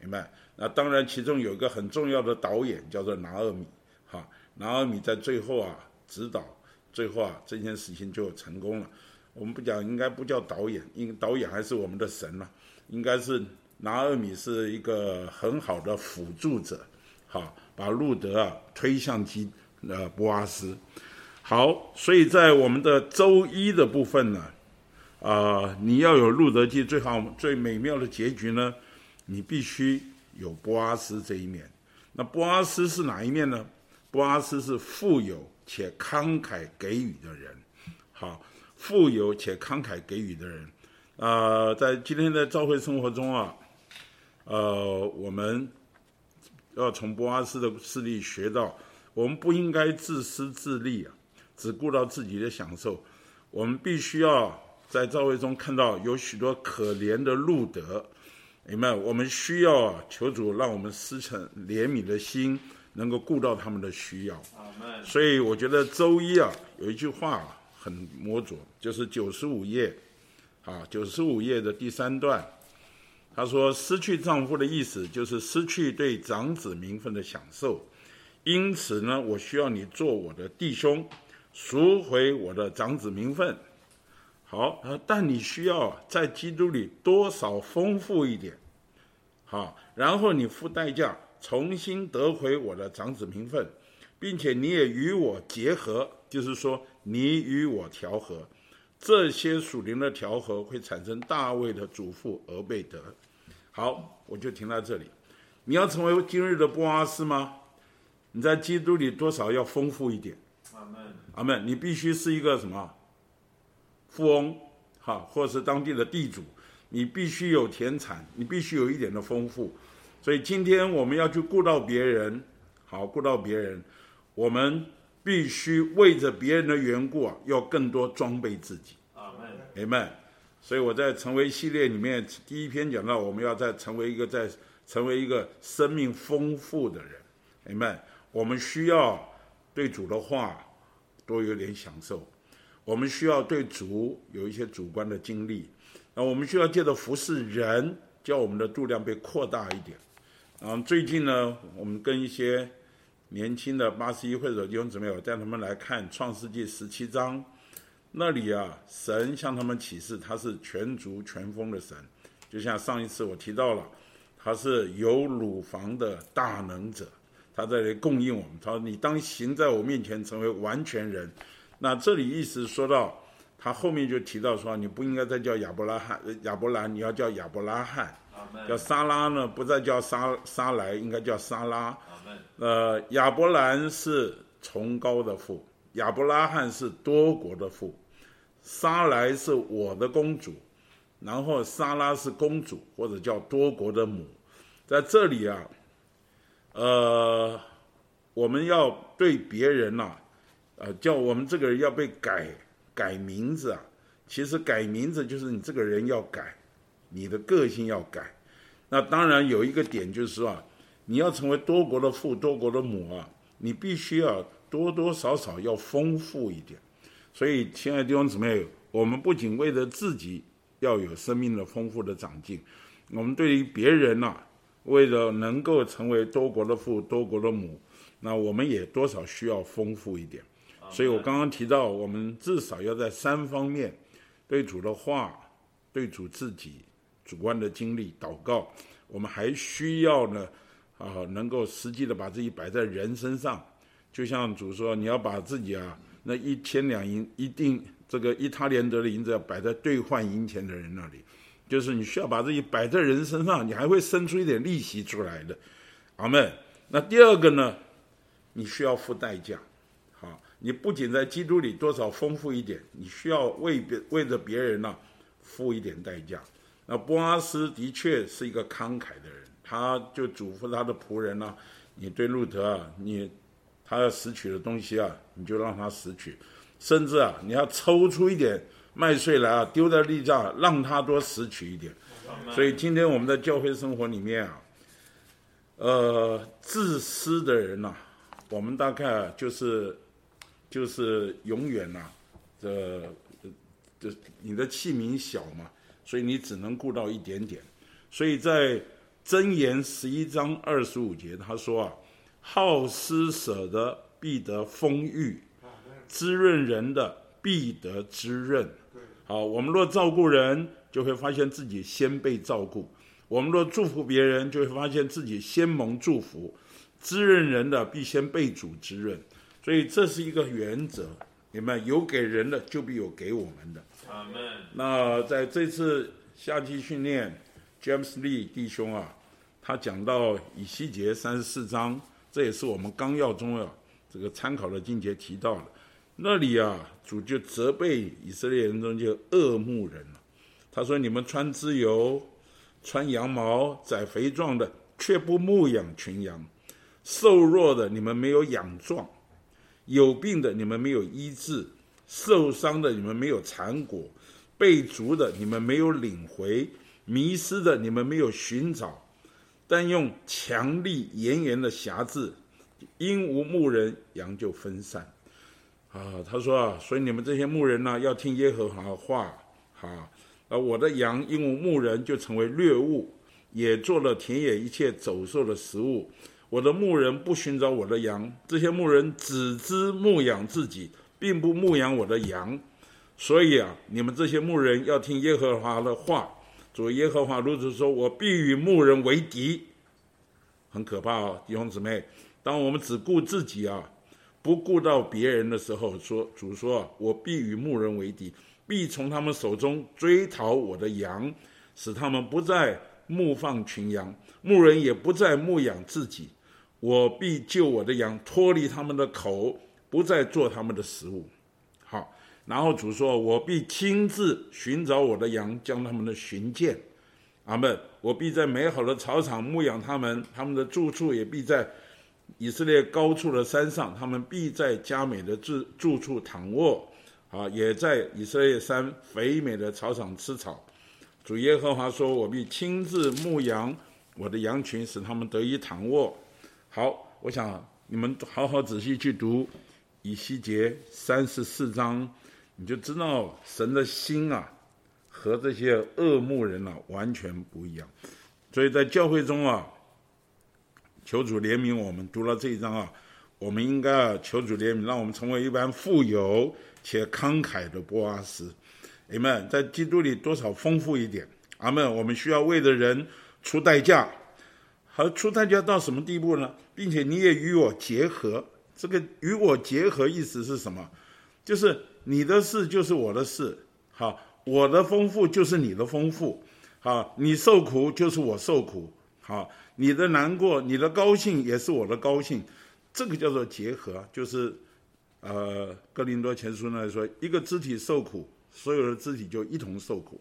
明白？那当然，其中有一个很重要的导演叫做拿尔米，哈，拿尔米在最后啊指导，最后啊这件事情就成功了。我们不讲，应该不叫导演，因为导演还是我们的神了，应该是拿尔米是一个很好的辅助者，好，把路德啊推向基。呃，波阿斯，好，所以在我们的周一的部分呢，啊，你要有路德记最好最美妙的结局呢，你必须有波阿斯这一面。那波阿斯是哪一面呢？波阿斯是富有且慷慨给予的人，好，富有且慷慨给予的人。啊，在今天的教会生活中啊，呃，我们要从波阿斯的事例学到。我们不应该自私自利啊！只顾到自己的享受。我们必须要在教会中看到有许多可怜的路德，明白？我们需要求主让我们施成怜悯的心，能够顾到他们的需要。所以我觉得周一啊，有一句话很魔着，就是九十五页，啊，九十五页的第三段，他说：“失去丈夫的意思就是失去对长子名分的享受，因此呢，我需要你做我的弟兄。”赎回我的长子名分，好，但你需要在基督里多少丰富一点，好，然后你付代价重新得回我的长子名分，并且你也与我结合，就是说你与我调和，这些属灵的调和会产生大卫的祖父俄贝德。好，我就停在这里。你要成为今日的波阿斯吗？你在基督里多少要丰富一点。阿门！你必须是一个什么富翁，哈，或者是当地的地主，你必须有田产，你必须有一点的丰富。所以今天我们要去顾到别人，好顾到别人，我们必须为着别人的缘故啊，要更多装备自己。阿门，阿门。所以我在成为系列里面第一篇讲到，我们要在成为一个在成为一个生命丰富的人。阿门。我们需要对主的话。多有点享受，我们需要对主有一些主观的经历，那我们需要借着服侍人，叫我们的度量被扩大一点。然后最近呢，我们跟一些年轻的八十一会的弟兄姊妹，我带他们来看创世纪十七章，那里啊，神向他们启示，他是全族全丰的神，就像上一次我提到了，他是有乳房的大能者。他在这供应我们。他说：“你当行在我面前，成为完全人。”那这里意思说到，他后面就提到说：“你不应该再叫亚伯拉罕、亚伯兰，你要叫亚伯拉罕。叫沙拉呢，不再叫沙沙莱，应该叫沙拉。呃，亚伯兰是崇高的父，亚伯拉罕是多国的父，沙莱是我的公主，然后沙拉是公主或者叫多国的母。在这里啊。”呃，我们要对别人呐，呃，叫我们这个人要被改改名字啊。其实改名字就是你这个人要改，你的个性要改。那当然有一个点就是说啊，你要成为多国的父、多国的母啊，你必须要多多少少要丰富一点。所以，亲爱的弟兄姊妹，我们不仅为了自己要有生命的丰富的长进，我们对于别人呐。为了能够成为多国的父、多国的母，那我们也多少需要丰富一点。所以我刚刚提到，我们至少要在三方面：对主的话、对主自己主观的经历、祷告。我们还需要呢，啊，能够实际的把自己摆在人身上。就像主说，你要把自己啊，那一千两银一定这个一他连德的银子要摆在兑换银钱的人那里。就是你需要把自己摆在人身上，你还会生出一点利息出来的，阿门。那第二个呢，你需要付代价，好，你不仅在基督里多少丰富一点，你需要为别为着别人呢付一点代价。那波阿斯的确是一个慷慨的人，他就嘱咐他的仆人呢，你对路德啊，你他要拾取的东西啊，你就让他拾取，甚至啊，你要抽出一点。麦穗来啊，丢在地上，让他多拾取一点。所以今天我们的教会生活里面啊，呃，自私的人呐，我们大概就是就是永远呐，这这你的器皿小嘛，所以你只能顾到一点点。所以在箴言十一章二十五节，他说啊，好施舍的必得丰裕，滋润人的必得滋润。好，我们若照顾人，就会发现自己先被照顾；我们若祝福别人，就会发现自己先蒙祝福。滋润人的必先被主滋润，所以这是一个原则，你们？有给人的，就必有给我们的。那在这次夏季训练，James Lee 弟兄啊，他讲到以西结三十四章，这也是我们纲要中啊这个参考的经节提到的。那里啊，主就责备以色列人中就恶牧人。他说：“你们穿自由，穿羊毛，宰肥壮的，却不牧养群羊；瘦弱的，你们没有养壮。有病的你们没有医治，受伤的你们没有缠果，被逐的你们没有领回，迷失的你们没有寻找，但用强力严严的辖制，因无牧人，羊就分散。啊，他说啊，所以你们这些牧人呢，要听耶和华的话。哈，而我的羊因为牧人，就成为掠物，也做了田野一切走兽的食物。我的牧人不寻找我的羊，这些牧人只知牧养自己，并不牧养我的羊。所以啊，你们这些牧人要听耶和华的话。主耶和华如此说：我必与牧人为敌。很可怕哦，弟兄姊妹，当我们只顾自己啊，不顾到别人的时候，说主说：我必与牧人为敌，必从他们手中追讨我的羊，使他们不再牧放群羊，牧人也不再牧养自己。我必救我的羊脱离他们的口，不再做他们的食物。好，然后主说：“我必亲自寻找我的羊，将他们的寻见。”阿门。我必在美好的草场牧养他们，他们的住处也必在以色列高处的山上，他们必在佳美的住住处躺卧。啊，也在以色列山肥美的草场吃草。主耶和华说：“我必亲自牧养我的羊群，使他们得以躺卧。”好，我想你们好好仔细去读以西结三十四章，你就知道神的心啊，和这些恶牧人啊完全不一样。所以在教会中啊，求主怜悯我们。读了这一章啊，我们应该啊求主怜悯，让我们成为一般富有且慷慨的波阿斯。你们在基督里多少丰富一点？阿门。我们需要为的人出代价。而出代价到什么地步呢？并且你也与我结合，这个与我结合意思是什么？就是你的事就是我的事，好，我的丰富就是你的丰富，好，你受苦就是我受苦，好，你的难过、你的高兴也是我的高兴，这个叫做结合，就是呃，哥林多前书呢说，一个肢体受苦，所有的肢体就一同受苦，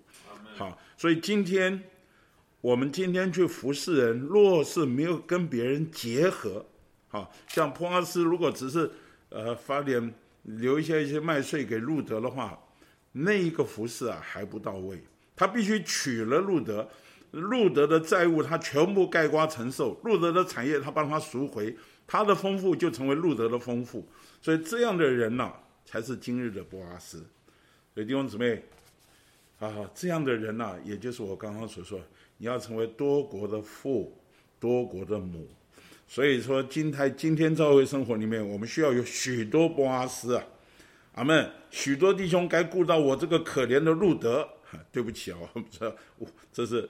好，所以今天。我们今天去服侍人，若是没有跟别人结合，好像普阿斯如果只是呃发点留一些一些麦穗给路德的话，那一个服侍啊还不到位。他必须娶了路德，路德的债务他全部盖瓜承受，路德的产业他帮他赎回，他的丰富就成为路德的丰富。所以这样的人呐，才是今日的波阿斯。所以弟兄姊妹啊，这样的人呐，也就是我刚刚所说。你要成为多国的父，多国的母，所以说今台今天教会生活里面，我们需要有许多波阿斯啊，阿门。许多弟兄该顾到我这个可怜的路德，对不起啊，这这是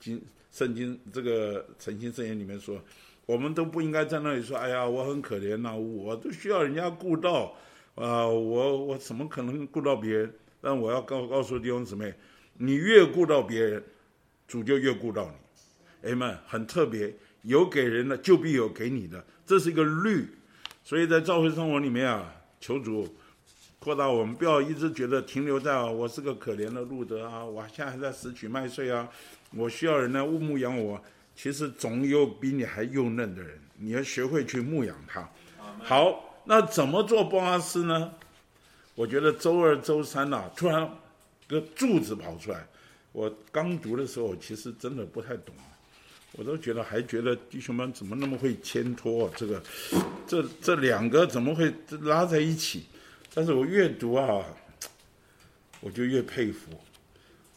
经圣经这个诚心圣言里面说，我们都不应该在那里说，哎呀，我很可怜呐，我都需要人家顾到，啊，我我怎么可能顾到别人？但我要告告诉弟兄姊妹，你越顾到别人。主就越顾到你，哎们很特别，有给人的就必有给你的，这是一个律。所以在教会生活里面啊，求主扩大我们，不要一直觉得停留在啊，我是个可怜的路德啊，我现在还在拾取麦穗啊，我需要人来牧牧养我。其实总有比你还幼嫩的人，你要学会去牧养他。好，那怎么做波阿斯呢？我觉得周二、周三呐，突然个柱子跑出来。我刚读的时候，其实真的不太懂，我都觉得还觉得弟兄们怎么那么会牵拖这个，这这两个怎么会拉在一起？但是我越读啊，我就越佩服。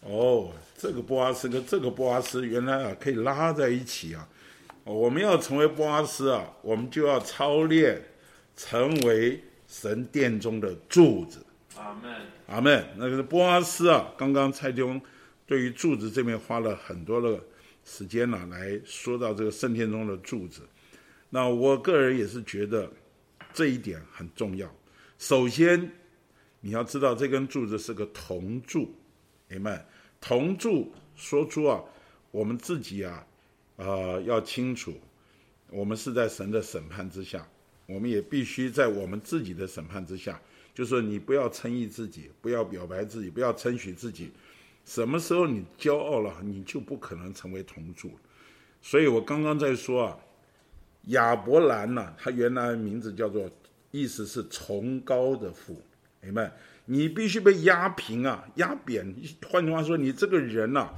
哦，这个波阿斯跟这个波阿斯原来啊可以拉在一起啊！我们要成为波阿斯啊，我们就要操练成为神殿中的柱子。阿门，阿门。那个波阿斯啊，刚刚蔡兄。对于柱子这边花了很多的时间呢，来说到这个圣殿中的柱子。那我个人也是觉得这一点很重要。首先，你要知道这根柱子是个铜柱，明白？铜柱说出啊，我们自己啊，呃，要清楚，我们是在神的审判之下，我们也必须在我们自己的审判之下。就说你不要称义自己，不要表白自己，不要称许自己。什么时候你骄傲了，你就不可能成为铜柱。所以我刚刚在说啊，亚伯兰呢，他原来名字叫做意思是崇高的父，明白？你必须被压平啊，压扁。换句话说，你这个人呐，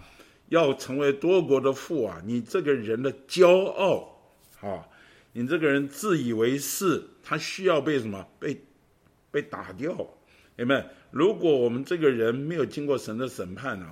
要成为多国的父啊，你这个人的骄傲啊，你这个人自以为是，他需要被什么？被被打掉，明白？如果我们这个人没有经过神的审判呢，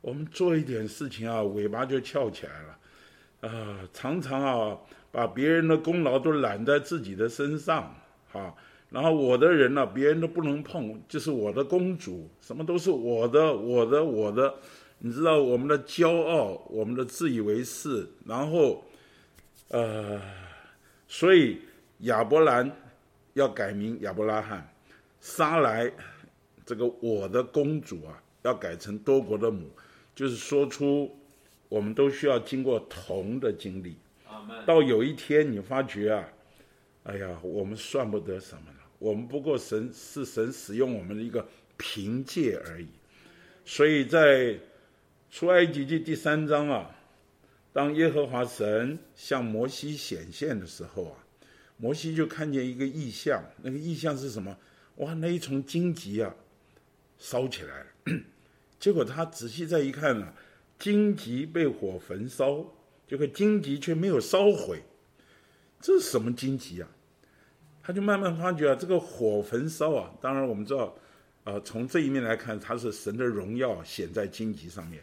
我们做一点事情啊，尾巴就翘起来了，啊，常常啊，把别人的功劳都揽在自己的身上，哈。然后我的人呢，别人都不能碰，就是我的公主，什么都是我的，我的，我的。你知道我们的骄傲，我们的自以为是，然后，呃，所以亚伯兰要改名亚伯拉罕，杀来这个我的公主啊，要改成多国的母，就是说出我们都需要经过同的经历。到有一天你发觉啊，哎呀，我们算不得什么了。我们不过神是神使用我们的一个凭借而已，所以在出埃及记第三章啊，当耶和华神向摩西显现的时候啊，摩西就看见一个异象，那个异象是什么？哇，那一丛荆棘啊，烧起来了。结果他仔细再一看呢，荆棘被火焚烧，这个荆棘却没有烧毁，这是什么荆棘啊？他就慢慢发觉啊，这个火焚烧啊，当然我们知道，呃，从这一面来看，它是神的荣耀显在荆棘上面。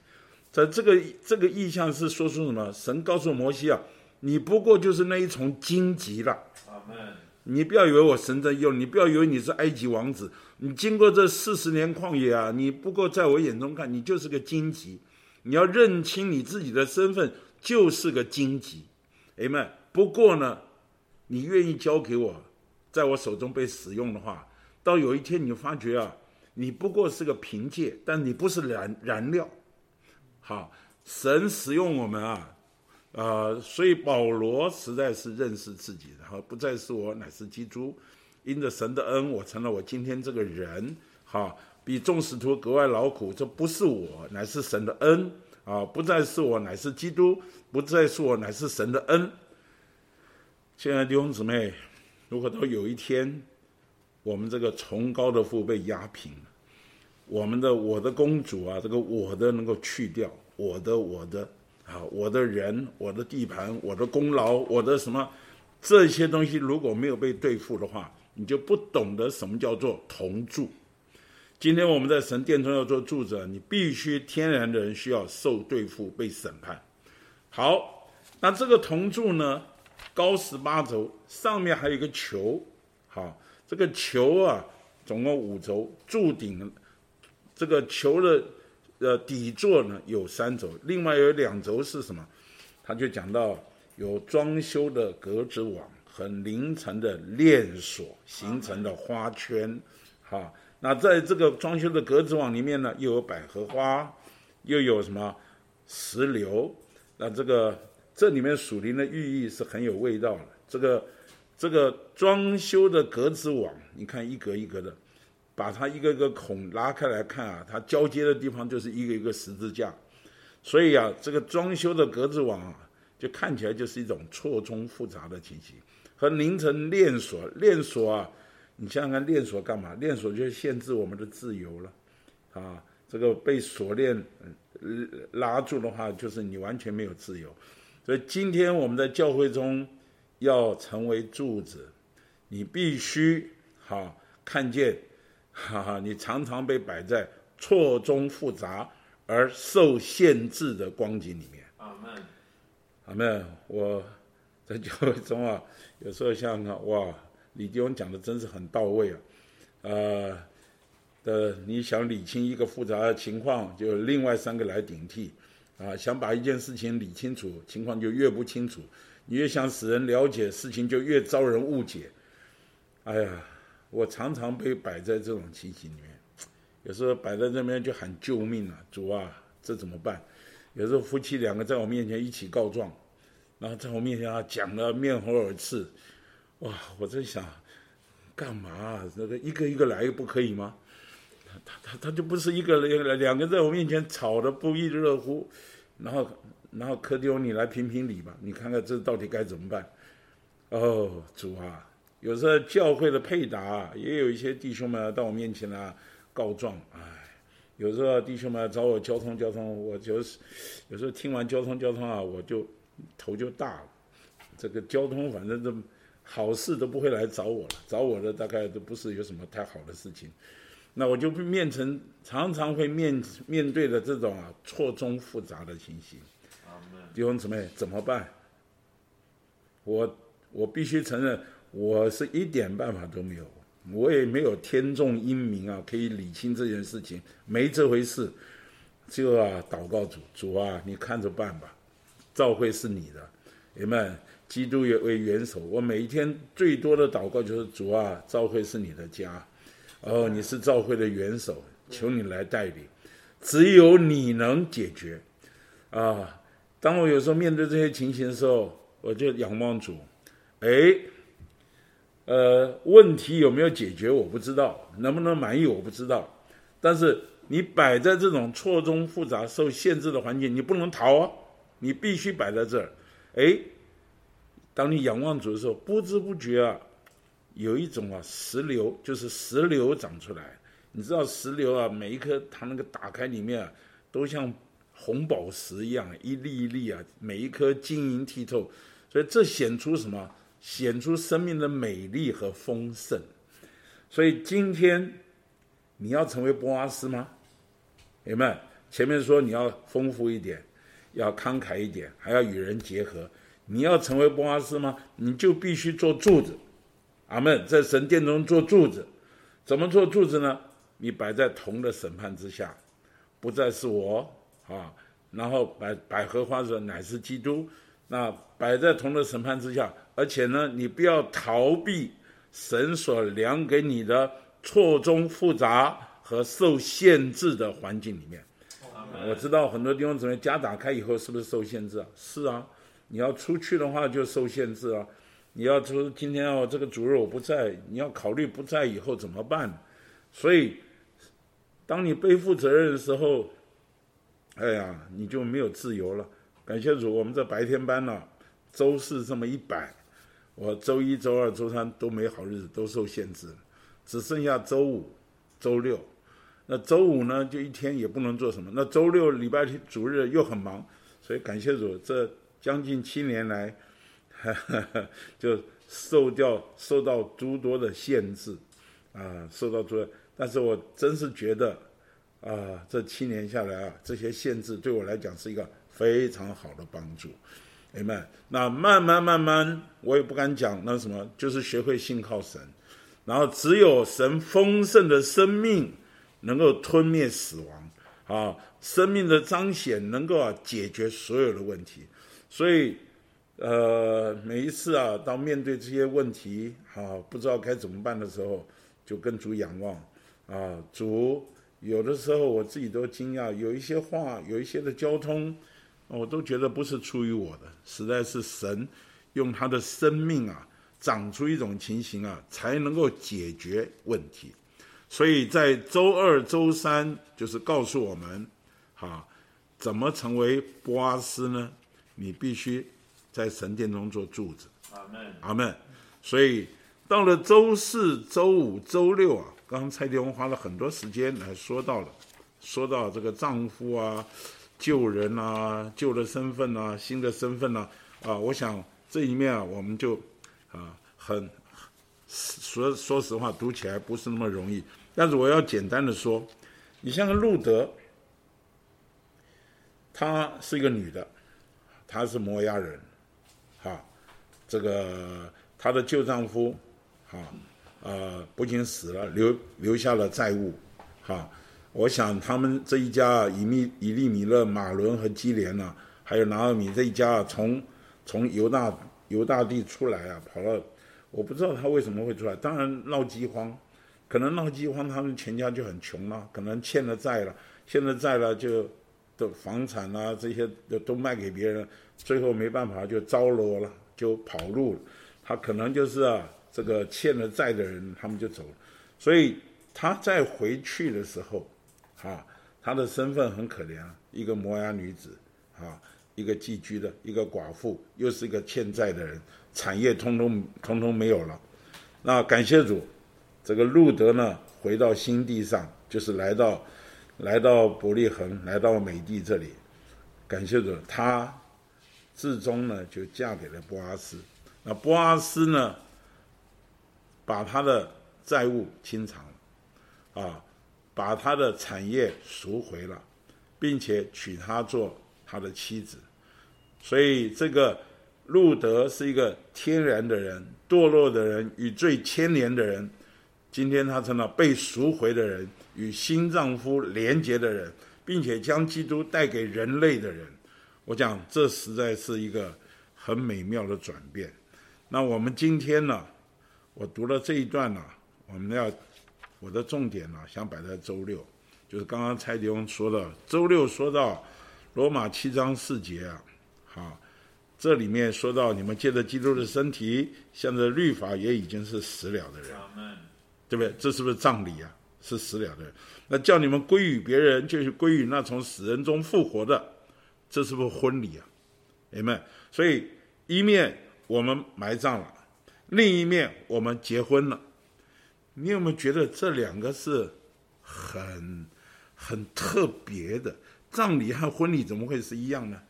在这个这个意象是说出什么？神告诉摩西啊，你不过就是那一丛荆棘了。你不要以为我神在用，你不要以为你是埃及王子。你经过这四十年旷野啊，你不过在我眼中看，你就是个荆棘。你要认清你自己的身份，就是个荆棘。哎们，不过呢，你愿意交给我？在我手中被使用的话，到有一天你就发觉啊，你不过是个凭借，但你不是燃燃料。好，神使用我们啊，呃，所以保罗实在是认识自己，然后不再是我，乃是基督。因着神的恩，我成了我今天这个人。好，比众使徒格外劳苦，这不是我，乃是神的恩啊！不再是我，乃是基督；不再是我，乃是神的恩。亲爱的弟兄姊妹。如果到有一天，我们这个崇高的父被压平了，我们的我的公主啊，这个我的能够去掉，我的我的啊，我的人，我的地盘，我的功劳，我的什么这些东西如果没有被对付的话，你就不懂得什么叫做同住。今天我们在神殿中要做住者，你必须天然的人需要受对付被审判。好，那这个同住呢？高十八轴，上面还有一个球，好，这个球啊，总共五轴，柱顶这个球的呃底座呢有三轴，另外有两轴是什么？他就讲到有装修的格子网和凌晨的链锁形成的花圈，好，那在这个装修的格子网里面呢，又有百合花，又有什么石榴，那这个。这里面属灵的寓意是很有味道的。这个这个装修的格子网，你看一格一格的，把它一个个孔拉开来看啊，它交接的地方就是一个一个十字架。所以啊，这个装修的格子网啊，就看起来就是一种错综复杂的体系。和凌晨链锁，链锁啊，你想想看，链锁干嘛？链锁就是限制我们的自由了啊。这个被锁链拉住的话，就是你完全没有自由。所以今天我们在教会中要成为柱子，你必须哈看见，哈哈，你常常被摆在错综复杂而受限制的光景里面。阿门，阿门。我在教会中啊，有时候像哇，李弟兄讲的真是很到位啊，呃的，你想理清一个复杂的情况，就另外三个来顶替。啊，想把一件事情理清楚，情况就越不清楚；你越想使人了解，事情就越遭人误解。哎呀，我常常被摆在这种情形里面，有时候摆在这边就喊救命啊！主啊，这怎么办？有时候夫妻两个在我面前一起告状，然后在我面前啊讲的面红耳赤，哇！我在想，干嘛？那个一个一个来不可以吗？他他他就不是一个人，两个在我面前吵得不亦乐乎，然后然后柯丢你来评评理吧，你看看这到底该怎么办？哦，主啊，有时候教会的配搭，也有一些弟兄们到我面前来告状，哎，有时候弟兄们找我交通交通，我就是有时候听完交通交通啊，我就头就大了。这个交通反正都好事都不会来找我了，找我的大概都不是有什么太好的事情。那我就面成常常会面面对的这种啊错综复杂的情形。弟兄姊妹怎么办？我我必须承认。我是一点办法都没有，我也没有天纵英明啊，可以理清这件事情，没这回事。就啊，祷告主，主啊，你看着办吧。召会是你的，你们基督也为元首。我每一天最多的祷告就是主啊，召会是你的家，哦，你是召会的元首，求你来带领，只有你能解决。啊，当我有时候面对这些情形的时候，我就仰望主，哎。呃，问题有没有解决我不知道，能不能满意我不知道，但是你摆在这种错综复杂、受限制的环境，你不能逃啊，你必须摆在这儿。哎，当你仰望主的时候，不知不觉啊，有一种啊石榴，就是石榴长出来。你知道石榴啊，每一颗它那个打开里面啊，都像红宝石一样，一粒一粒啊，每一颗晶莹剔透，所以这显出什么？显出生命的美丽和丰盛，所以今天你要成为波阿斯吗？有没有，前面说你要丰富一点，要慷慨一点，还要与人结合。你要成为波阿斯吗？你就必须做柱子。阿门，在神殿中做柱子，怎么做柱子呢？你摆在铜的审判之下，不再是我啊，然后百百合花说乃是基督，那摆在铜的审判之下。而且呢，你不要逃避神所量给你的错综复杂和受限制的环境里面。我知道很多地方，姊妹家打开以后是不是受限制啊？是啊，你要出去的话就受限制啊。你要说今天哦，这个主日我不在，你要考虑不在以后怎么办？所以，当你背负责任的时候，哎呀，你就没有自由了。感谢主，我们这白天班呢，周四这么一摆。我周一周二周三都没好日子，都受限制，只剩下周五、周六。那周五呢，就一天也不能做什么。那周六、礼拜天主日又很忙，所以感谢主，这将近七年来，就受掉受到诸多的限制，啊，受到诸多。但是我真是觉得，啊，这七年下来啊，这些限制对我来讲是一个非常好的帮助。明白？那慢慢慢慢，我也不敢讲那什么，就是学会信靠神，然后只有神丰盛的生命能够吞灭死亡啊，生命的彰显能够啊解决所有的问题。所以，呃，每一次啊，当面对这些问题啊，不知道该怎么办的时候，就跟主仰望啊，主有的时候我自己都惊讶，有一些话，有一些的交通。我都觉得不是出于我的，实在是神用他的生命啊，长出一种情形啊，才能够解决问题。所以在周二、周三，就是告诉我们，哈，怎么成为波阿斯呢？你必须在神殿中做柱子。阿门。阿门。所以到了周四周五周六啊，刚刚蔡弟兄花了很多时间来说到了，说到这个丈夫啊。救人啊，旧的身份啊，新的身份啊，啊，我想这一面啊，我们就啊，很说说实话，读起来不是那么容易。但是我要简单的说，你像个路德，她是一个女的，她是摩押人，哈，这个她的旧丈夫，哈，呃，不仅死了，留留下了债务，哈。我想他们这一家啊以米以利米勒、马伦和基连呢，还有拿尔米这一家啊，从从犹大犹大地出来啊，跑到，我不知道他为什么会出来。当然闹饥荒，可能闹饥荒，他们全家就很穷了，可能欠了债了，欠了债了就的房产啊这些都都卖给别人，最后没办法就招罗了，就跑路了。他可能就是啊，这个欠了债的人，他们就走了。所以他再回去的时候。啊，他的身份很可怜，一个摩崖女子，啊，一个寄居的，一个寡妇，又是一个欠债的人，产业通通通通没有了。那感谢主，这个路德呢回到新地上，就是来到来到伯利恒，来到美地这里。感谢主，他至终呢就嫁给了波阿斯。那波阿斯呢，把他的债务清偿了，啊，把他的产业赎回了，并且娶她做他的妻子。所以这个路德是一个天然的人，堕落的人，与最牵连的人。今天他成了被赎回的人，与新丈夫连结的人。并且将基督带给人类的人，我讲这实在是一个很美妙的转变。那我们今天呢，我读了这一段呢，我们要我的重点呢，想摆在周六，就是刚刚蔡迪翁说的，周六说到罗马七章四节啊，好，这里面说到你们借着基督的身体，向着律法也已经是死了的人，对不对？这是不是葬礼啊？是死了的人。那叫你们归于别人，就是归于那从死人中复活的，这是不是婚礼啊？明白？所以一面我们埋葬了，另一面我们结婚了。你有没有觉得这两个是很很特别的？葬礼和婚礼怎么会是一样呢？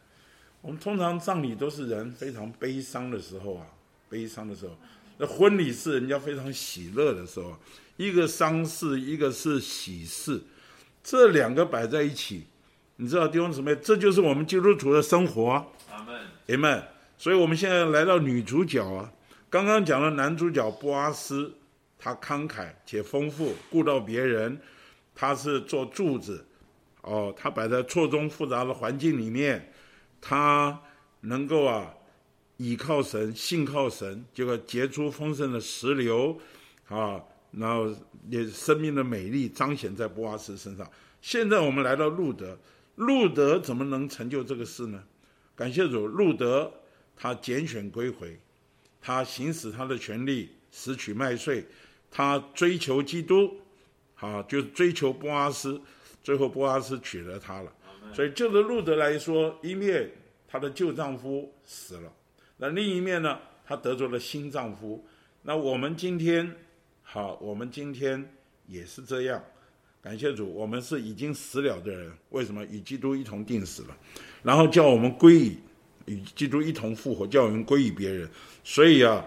我们通常葬礼都是人非常悲伤的时候啊，悲伤的时候。那婚礼是人家非常喜乐的时候。一个丧事，一个是喜事，这两个摆在一起，你知道弟兄姊妹，这就是我们基督徒的生活。阿门，阿门。所以我们现在来到女主角啊，刚刚讲了男主角波阿斯，他慷慨且丰富，顾到别人，他是做柱子，哦，他摆在错综复杂的环境里面，他能够啊倚靠神，信靠神，结果结出丰盛的石榴，啊。然后也生命的美丽彰显在波阿斯身上。现在我们来到路德，路德怎么能成就这个事呢？感谢主，路德他拣选归回，他行使他的权利，拾取麦穗，他追求基督，好，就追求波阿斯，最后波阿斯娶了她了。所以就着路德来说，一面她的旧丈夫死了，那另一面呢，她得着了新丈夫。那我们今天。好，我们今天也是这样，感谢主，我们是已经死了的人，为什么与基督一同定死了？然后叫我们归于与基督一同复活，叫我们归于别人。所以啊，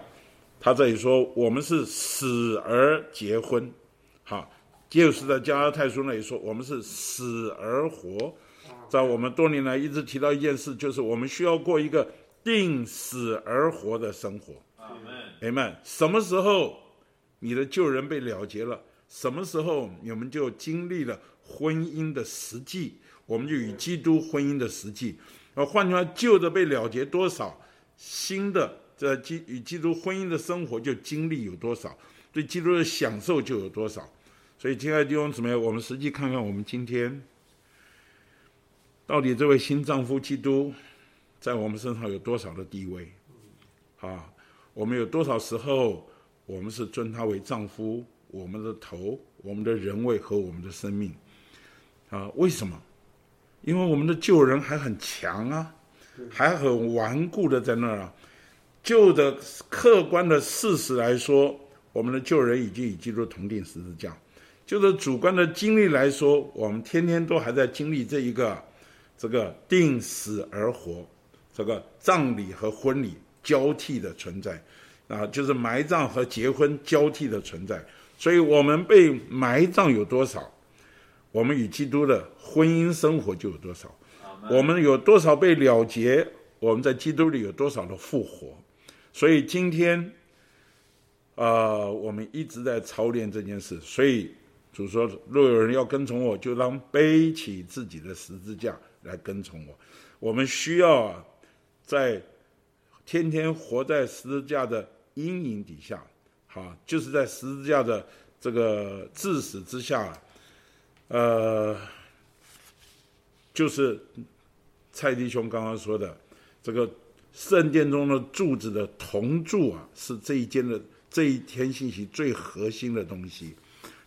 他这里说我们是死而结婚。好，就是在加拉太书那里说我们是死而活。在我们多年来一直提到一件事，就是我们需要过一个定死而活的生活。阿门，阿门。什么时候？你的旧人被了结了，什么时候你们就经历了婚姻的实际？我们就与基督婚姻的实际。啊，换句话，旧的被了结多少，新的这基与基督婚姻的生活就经历有多少，对基督的享受就有多少。所以，亲爱的弟兄姊妹，我们实际看看我们今天到底这位新丈夫基督在我们身上有多少的地位？啊，我们有多少时候？我们是尊他为丈夫，我们的头，我们的人位和我们的生命，啊，为什么？因为我们的旧人还很强啊，还很顽固的在那儿啊。就的客观的事实来说，我们的旧人已经与基督同定十字架。就是主观的经历来说，我们天天都还在经历这一个这个定死而活，这个葬礼和婚礼交替的存在。啊，就是埋葬和结婚交替的存在，所以我们被埋葬有多少，我们与基督的婚姻生活就有多少。我们有多少被了结，我们在基督里有多少的复活。所以今天，呃，我们一直在操练这件事。所以主说，若有人要跟从我，就当背起自己的十字架来跟从我。我们需要啊，在天天活在十字架的。阴影底下，好，就是在十字架的这个致死之下，呃，就是蔡弟兄刚刚说的，这个圣殿中的柱子的铜柱啊，是这一间的这一天信息最核心的东西，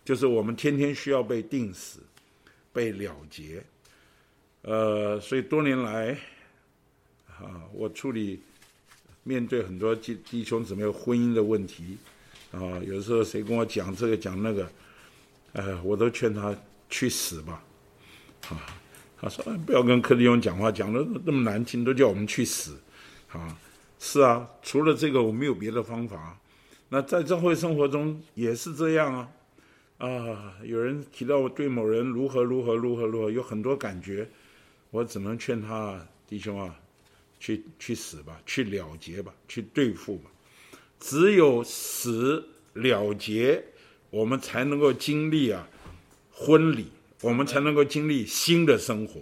就是我们天天需要被定死、被了结，呃，所以多年来，啊，我处理。面对很多弟弟兄姊妹婚姻的问题，啊，有时候谁跟我讲这个讲那个，呃，我都劝他去死吧，啊，他说不要跟柯立勇讲话，讲的那么难听，都叫我们去死，啊，是啊，除了这个我没有别的方法。那在教会生活中也是这样啊，啊，有人提到我对某人如何如何如何如何，有很多感觉，我只能劝他弟兄啊，去去死吧，去了结吧，去对付吧。只有死了结，我们才能够经历啊婚礼，我们才能够经历新的生活，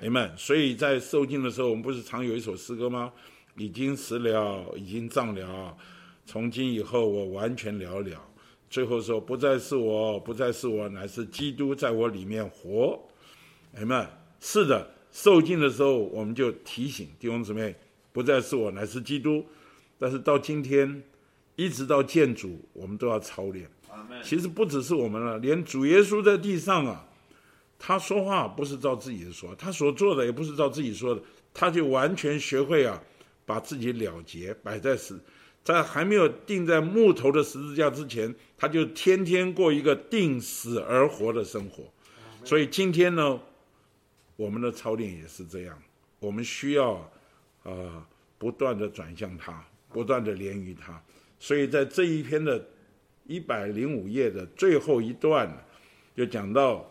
明白？所以在受尽的时候，我们不是常有一首诗歌吗？已经死了，已经葬了，从今以后我完全了了。最后说，不再是我，不再是我，乃是基督在我里面活，明白？是的，受尽的时候，我们就提醒弟兄姊妹，不再是我，乃是基督。但是到今天。一直到建主，我们都要操练。其实不只是我们了，连主耶稣在地上啊，他说话不是照自己的说，他所做的也不是照自己说的，他就完全学会啊，把自己了结，摆在死，在还没有钉在木头的十字架之前，他就天天过一个定死而活的生活。所以今天呢，我们的操练也是这样，我们需要啊，不断的转向他，不断的连于他。所以在这一篇的一百零五页的最后一段，就讲到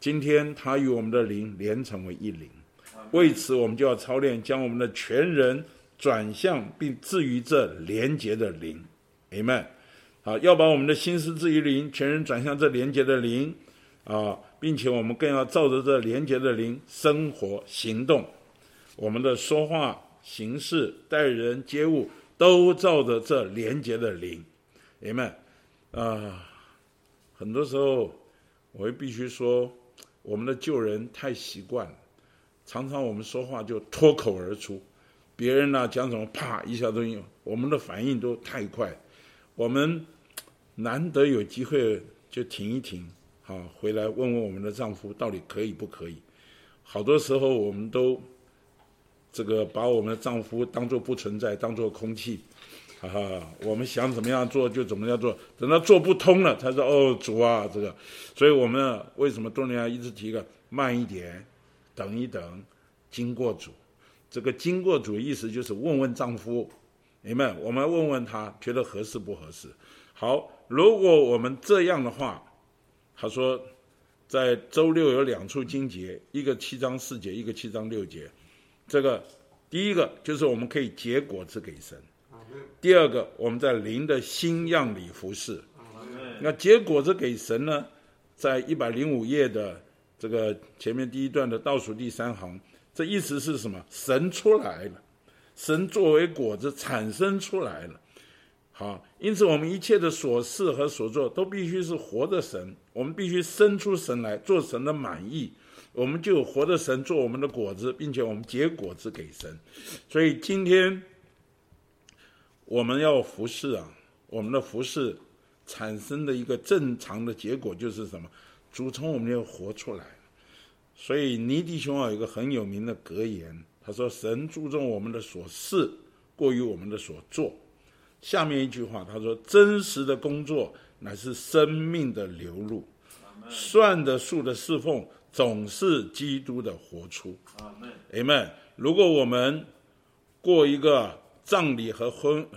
今天他与我们的灵连成为一灵，为此我们就要操练，将我们的全人转向并置于这连结的灵，Amen。好，要把我们的心思置于灵，全人转向这连结的灵啊，并且我们更要照着这连结的灵生活行动，我们的说话、行事、待人接物。都照着这廉洁的灵，爷们，啊，很多时候我会必须说，我们的旧人太习惯了，常常我们说话就脱口而出，别人呢讲什么，啪一下都有，我们的反应都太快，我们难得有机会就停一停，好，回来问问我们的丈夫到底可以不可以，好多时候我们都。这个把我们的丈夫当做不存在，当做空气，哈哈，我们想怎么样做就怎么样做，等到做不通了，他说：“哦，主啊，这个。”所以我们为什么多年来一直提个慢一点，等一等，经过主。这个经过主意思就是问问丈夫，你们，我们问问他觉得合适不合适。好，如果我们这样的话，他说，在周六有两处经节，一个七章四节，一个七章六节。这个第一个就是我们可以结果子给神，第二个我们在灵的新样里服侍。那结果子给神呢，在一百零五页的这个前面第一段的倒数第三行，这意思是什么？神出来了，神作为果子产生出来了。好，因此我们一切的所事和所做都必须是活的神，我们必须生出神来，做神的满意。我们就活着神做我们的果子，并且我们结果子给神。所以今天我们要服侍啊，我们的服侍产生的一个正常的结果就是什么？主从我们要活出来。所以尼迪兄啊有一个很有名的格言，他说：“神注重我们的所事，过于我们的所做。”下面一句话他说：“真实的工作乃是生命的流露，算的数的侍奉。”总是基督的活出，阿门。如果我们过一个葬礼和婚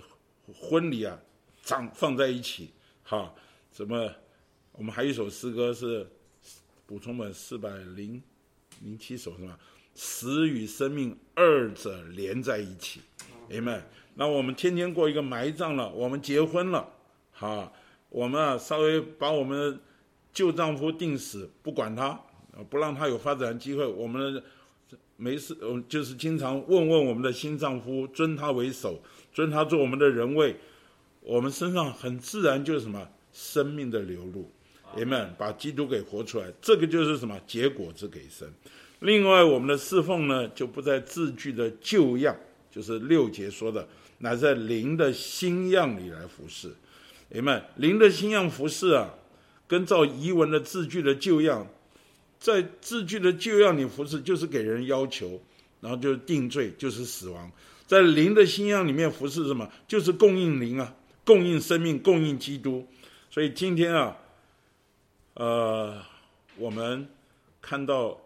婚礼啊，葬放在一起，哈，怎么？我们还有一首诗歌是补充本四百零零七首是吧？死与生命二者连在一起，阿门。那我们天天过一个埋葬了，我们结婚了，哈，我们啊稍微把我们旧丈夫定死，不管他。不让他有发展机会，我们没事，嗯，就是经常问问我们的新丈夫，尊他为首，尊他做我们的人位，我们身上很自然就是什么生命的流露，人们把基督给活出来，这个就是什么结果子给神。另外，我们的侍奉呢，就不在字句的旧样，就是六节说的，乃在灵的新样里来服侍，人们灵的新样服侍啊，跟照遗文的字句的旧样。在字句的旧样里服侍，就是给人要求，然后就是定罪，就是死亡。在灵的新样里面服侍什么？就是供应灵啊，供应生命，供应基督。所以今天啊，呃，我们看到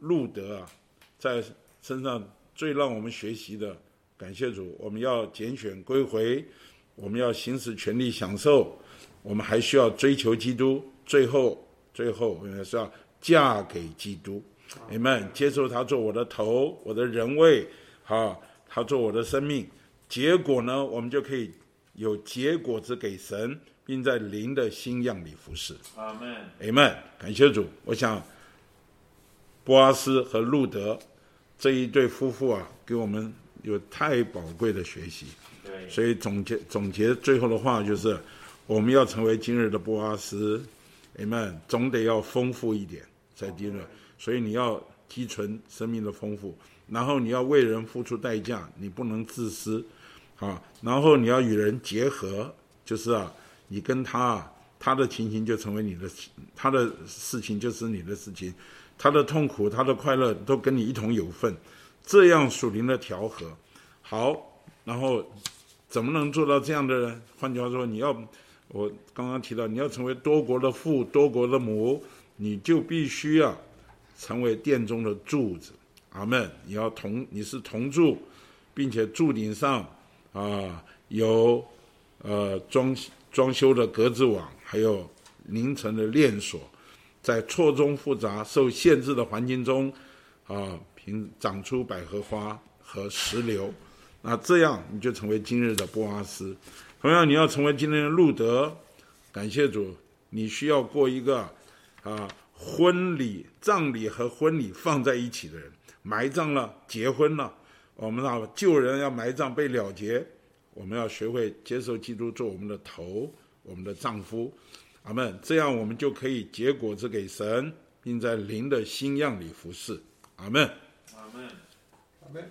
路德啊，在身上最让我们学习的，感谢主，我们要拣选归回，我们要行使权利享受，我们还需要追求基督，最后，最后我们是要嫁给基督。你们接受他做我的头，我的人位，好，他做我的生命。结果呢，我们就可以有结果子给神，并在灵的新样里服侍。阿门，阿门。感谢主。我想，波阿斯和路德这一对夫妇啊，给我们有太宝贵的学习。对。所以总结总结最后的话就是，我们要成为今日的波阿斯，阿门。总得要丰富一点，在低了。所以你要积存生命的丰富，然后你要为人付出代价，你不能自私，啊，然后你要与人结合，就是啊，你跟他，他的情形就成为你的，他的事情就是你的事情，他的痛苦，他的快乐都跟你一同有份，这样属灵的调和，好，然后怎么能做到这样的呢？换句话说，你要我刚刚提到，你要成为多国的父，多国的母，你就必须要。成为殿中的柱子，阿门。你要同你是同柱，并且柱顶上啊有呃装装修的格子网，还有凌晨的链锁，在错综复杂、受限制的环境中啊，平长出百合花和石榴。那这样你就成为今日的波阿斯。同样，你要成为今天的路德。感谢主，你需要过一个啊。婚礼、葬礼和婚礼放在一起的人，埋葬了，结婚了。我们啊，旧人要埋葬被了结，我们要学会接受基督做我们的头，我们的丈夫。阿门。这样我们就可以结果子给神，并在灵的新样里服侍。阿门。阿门。阿门。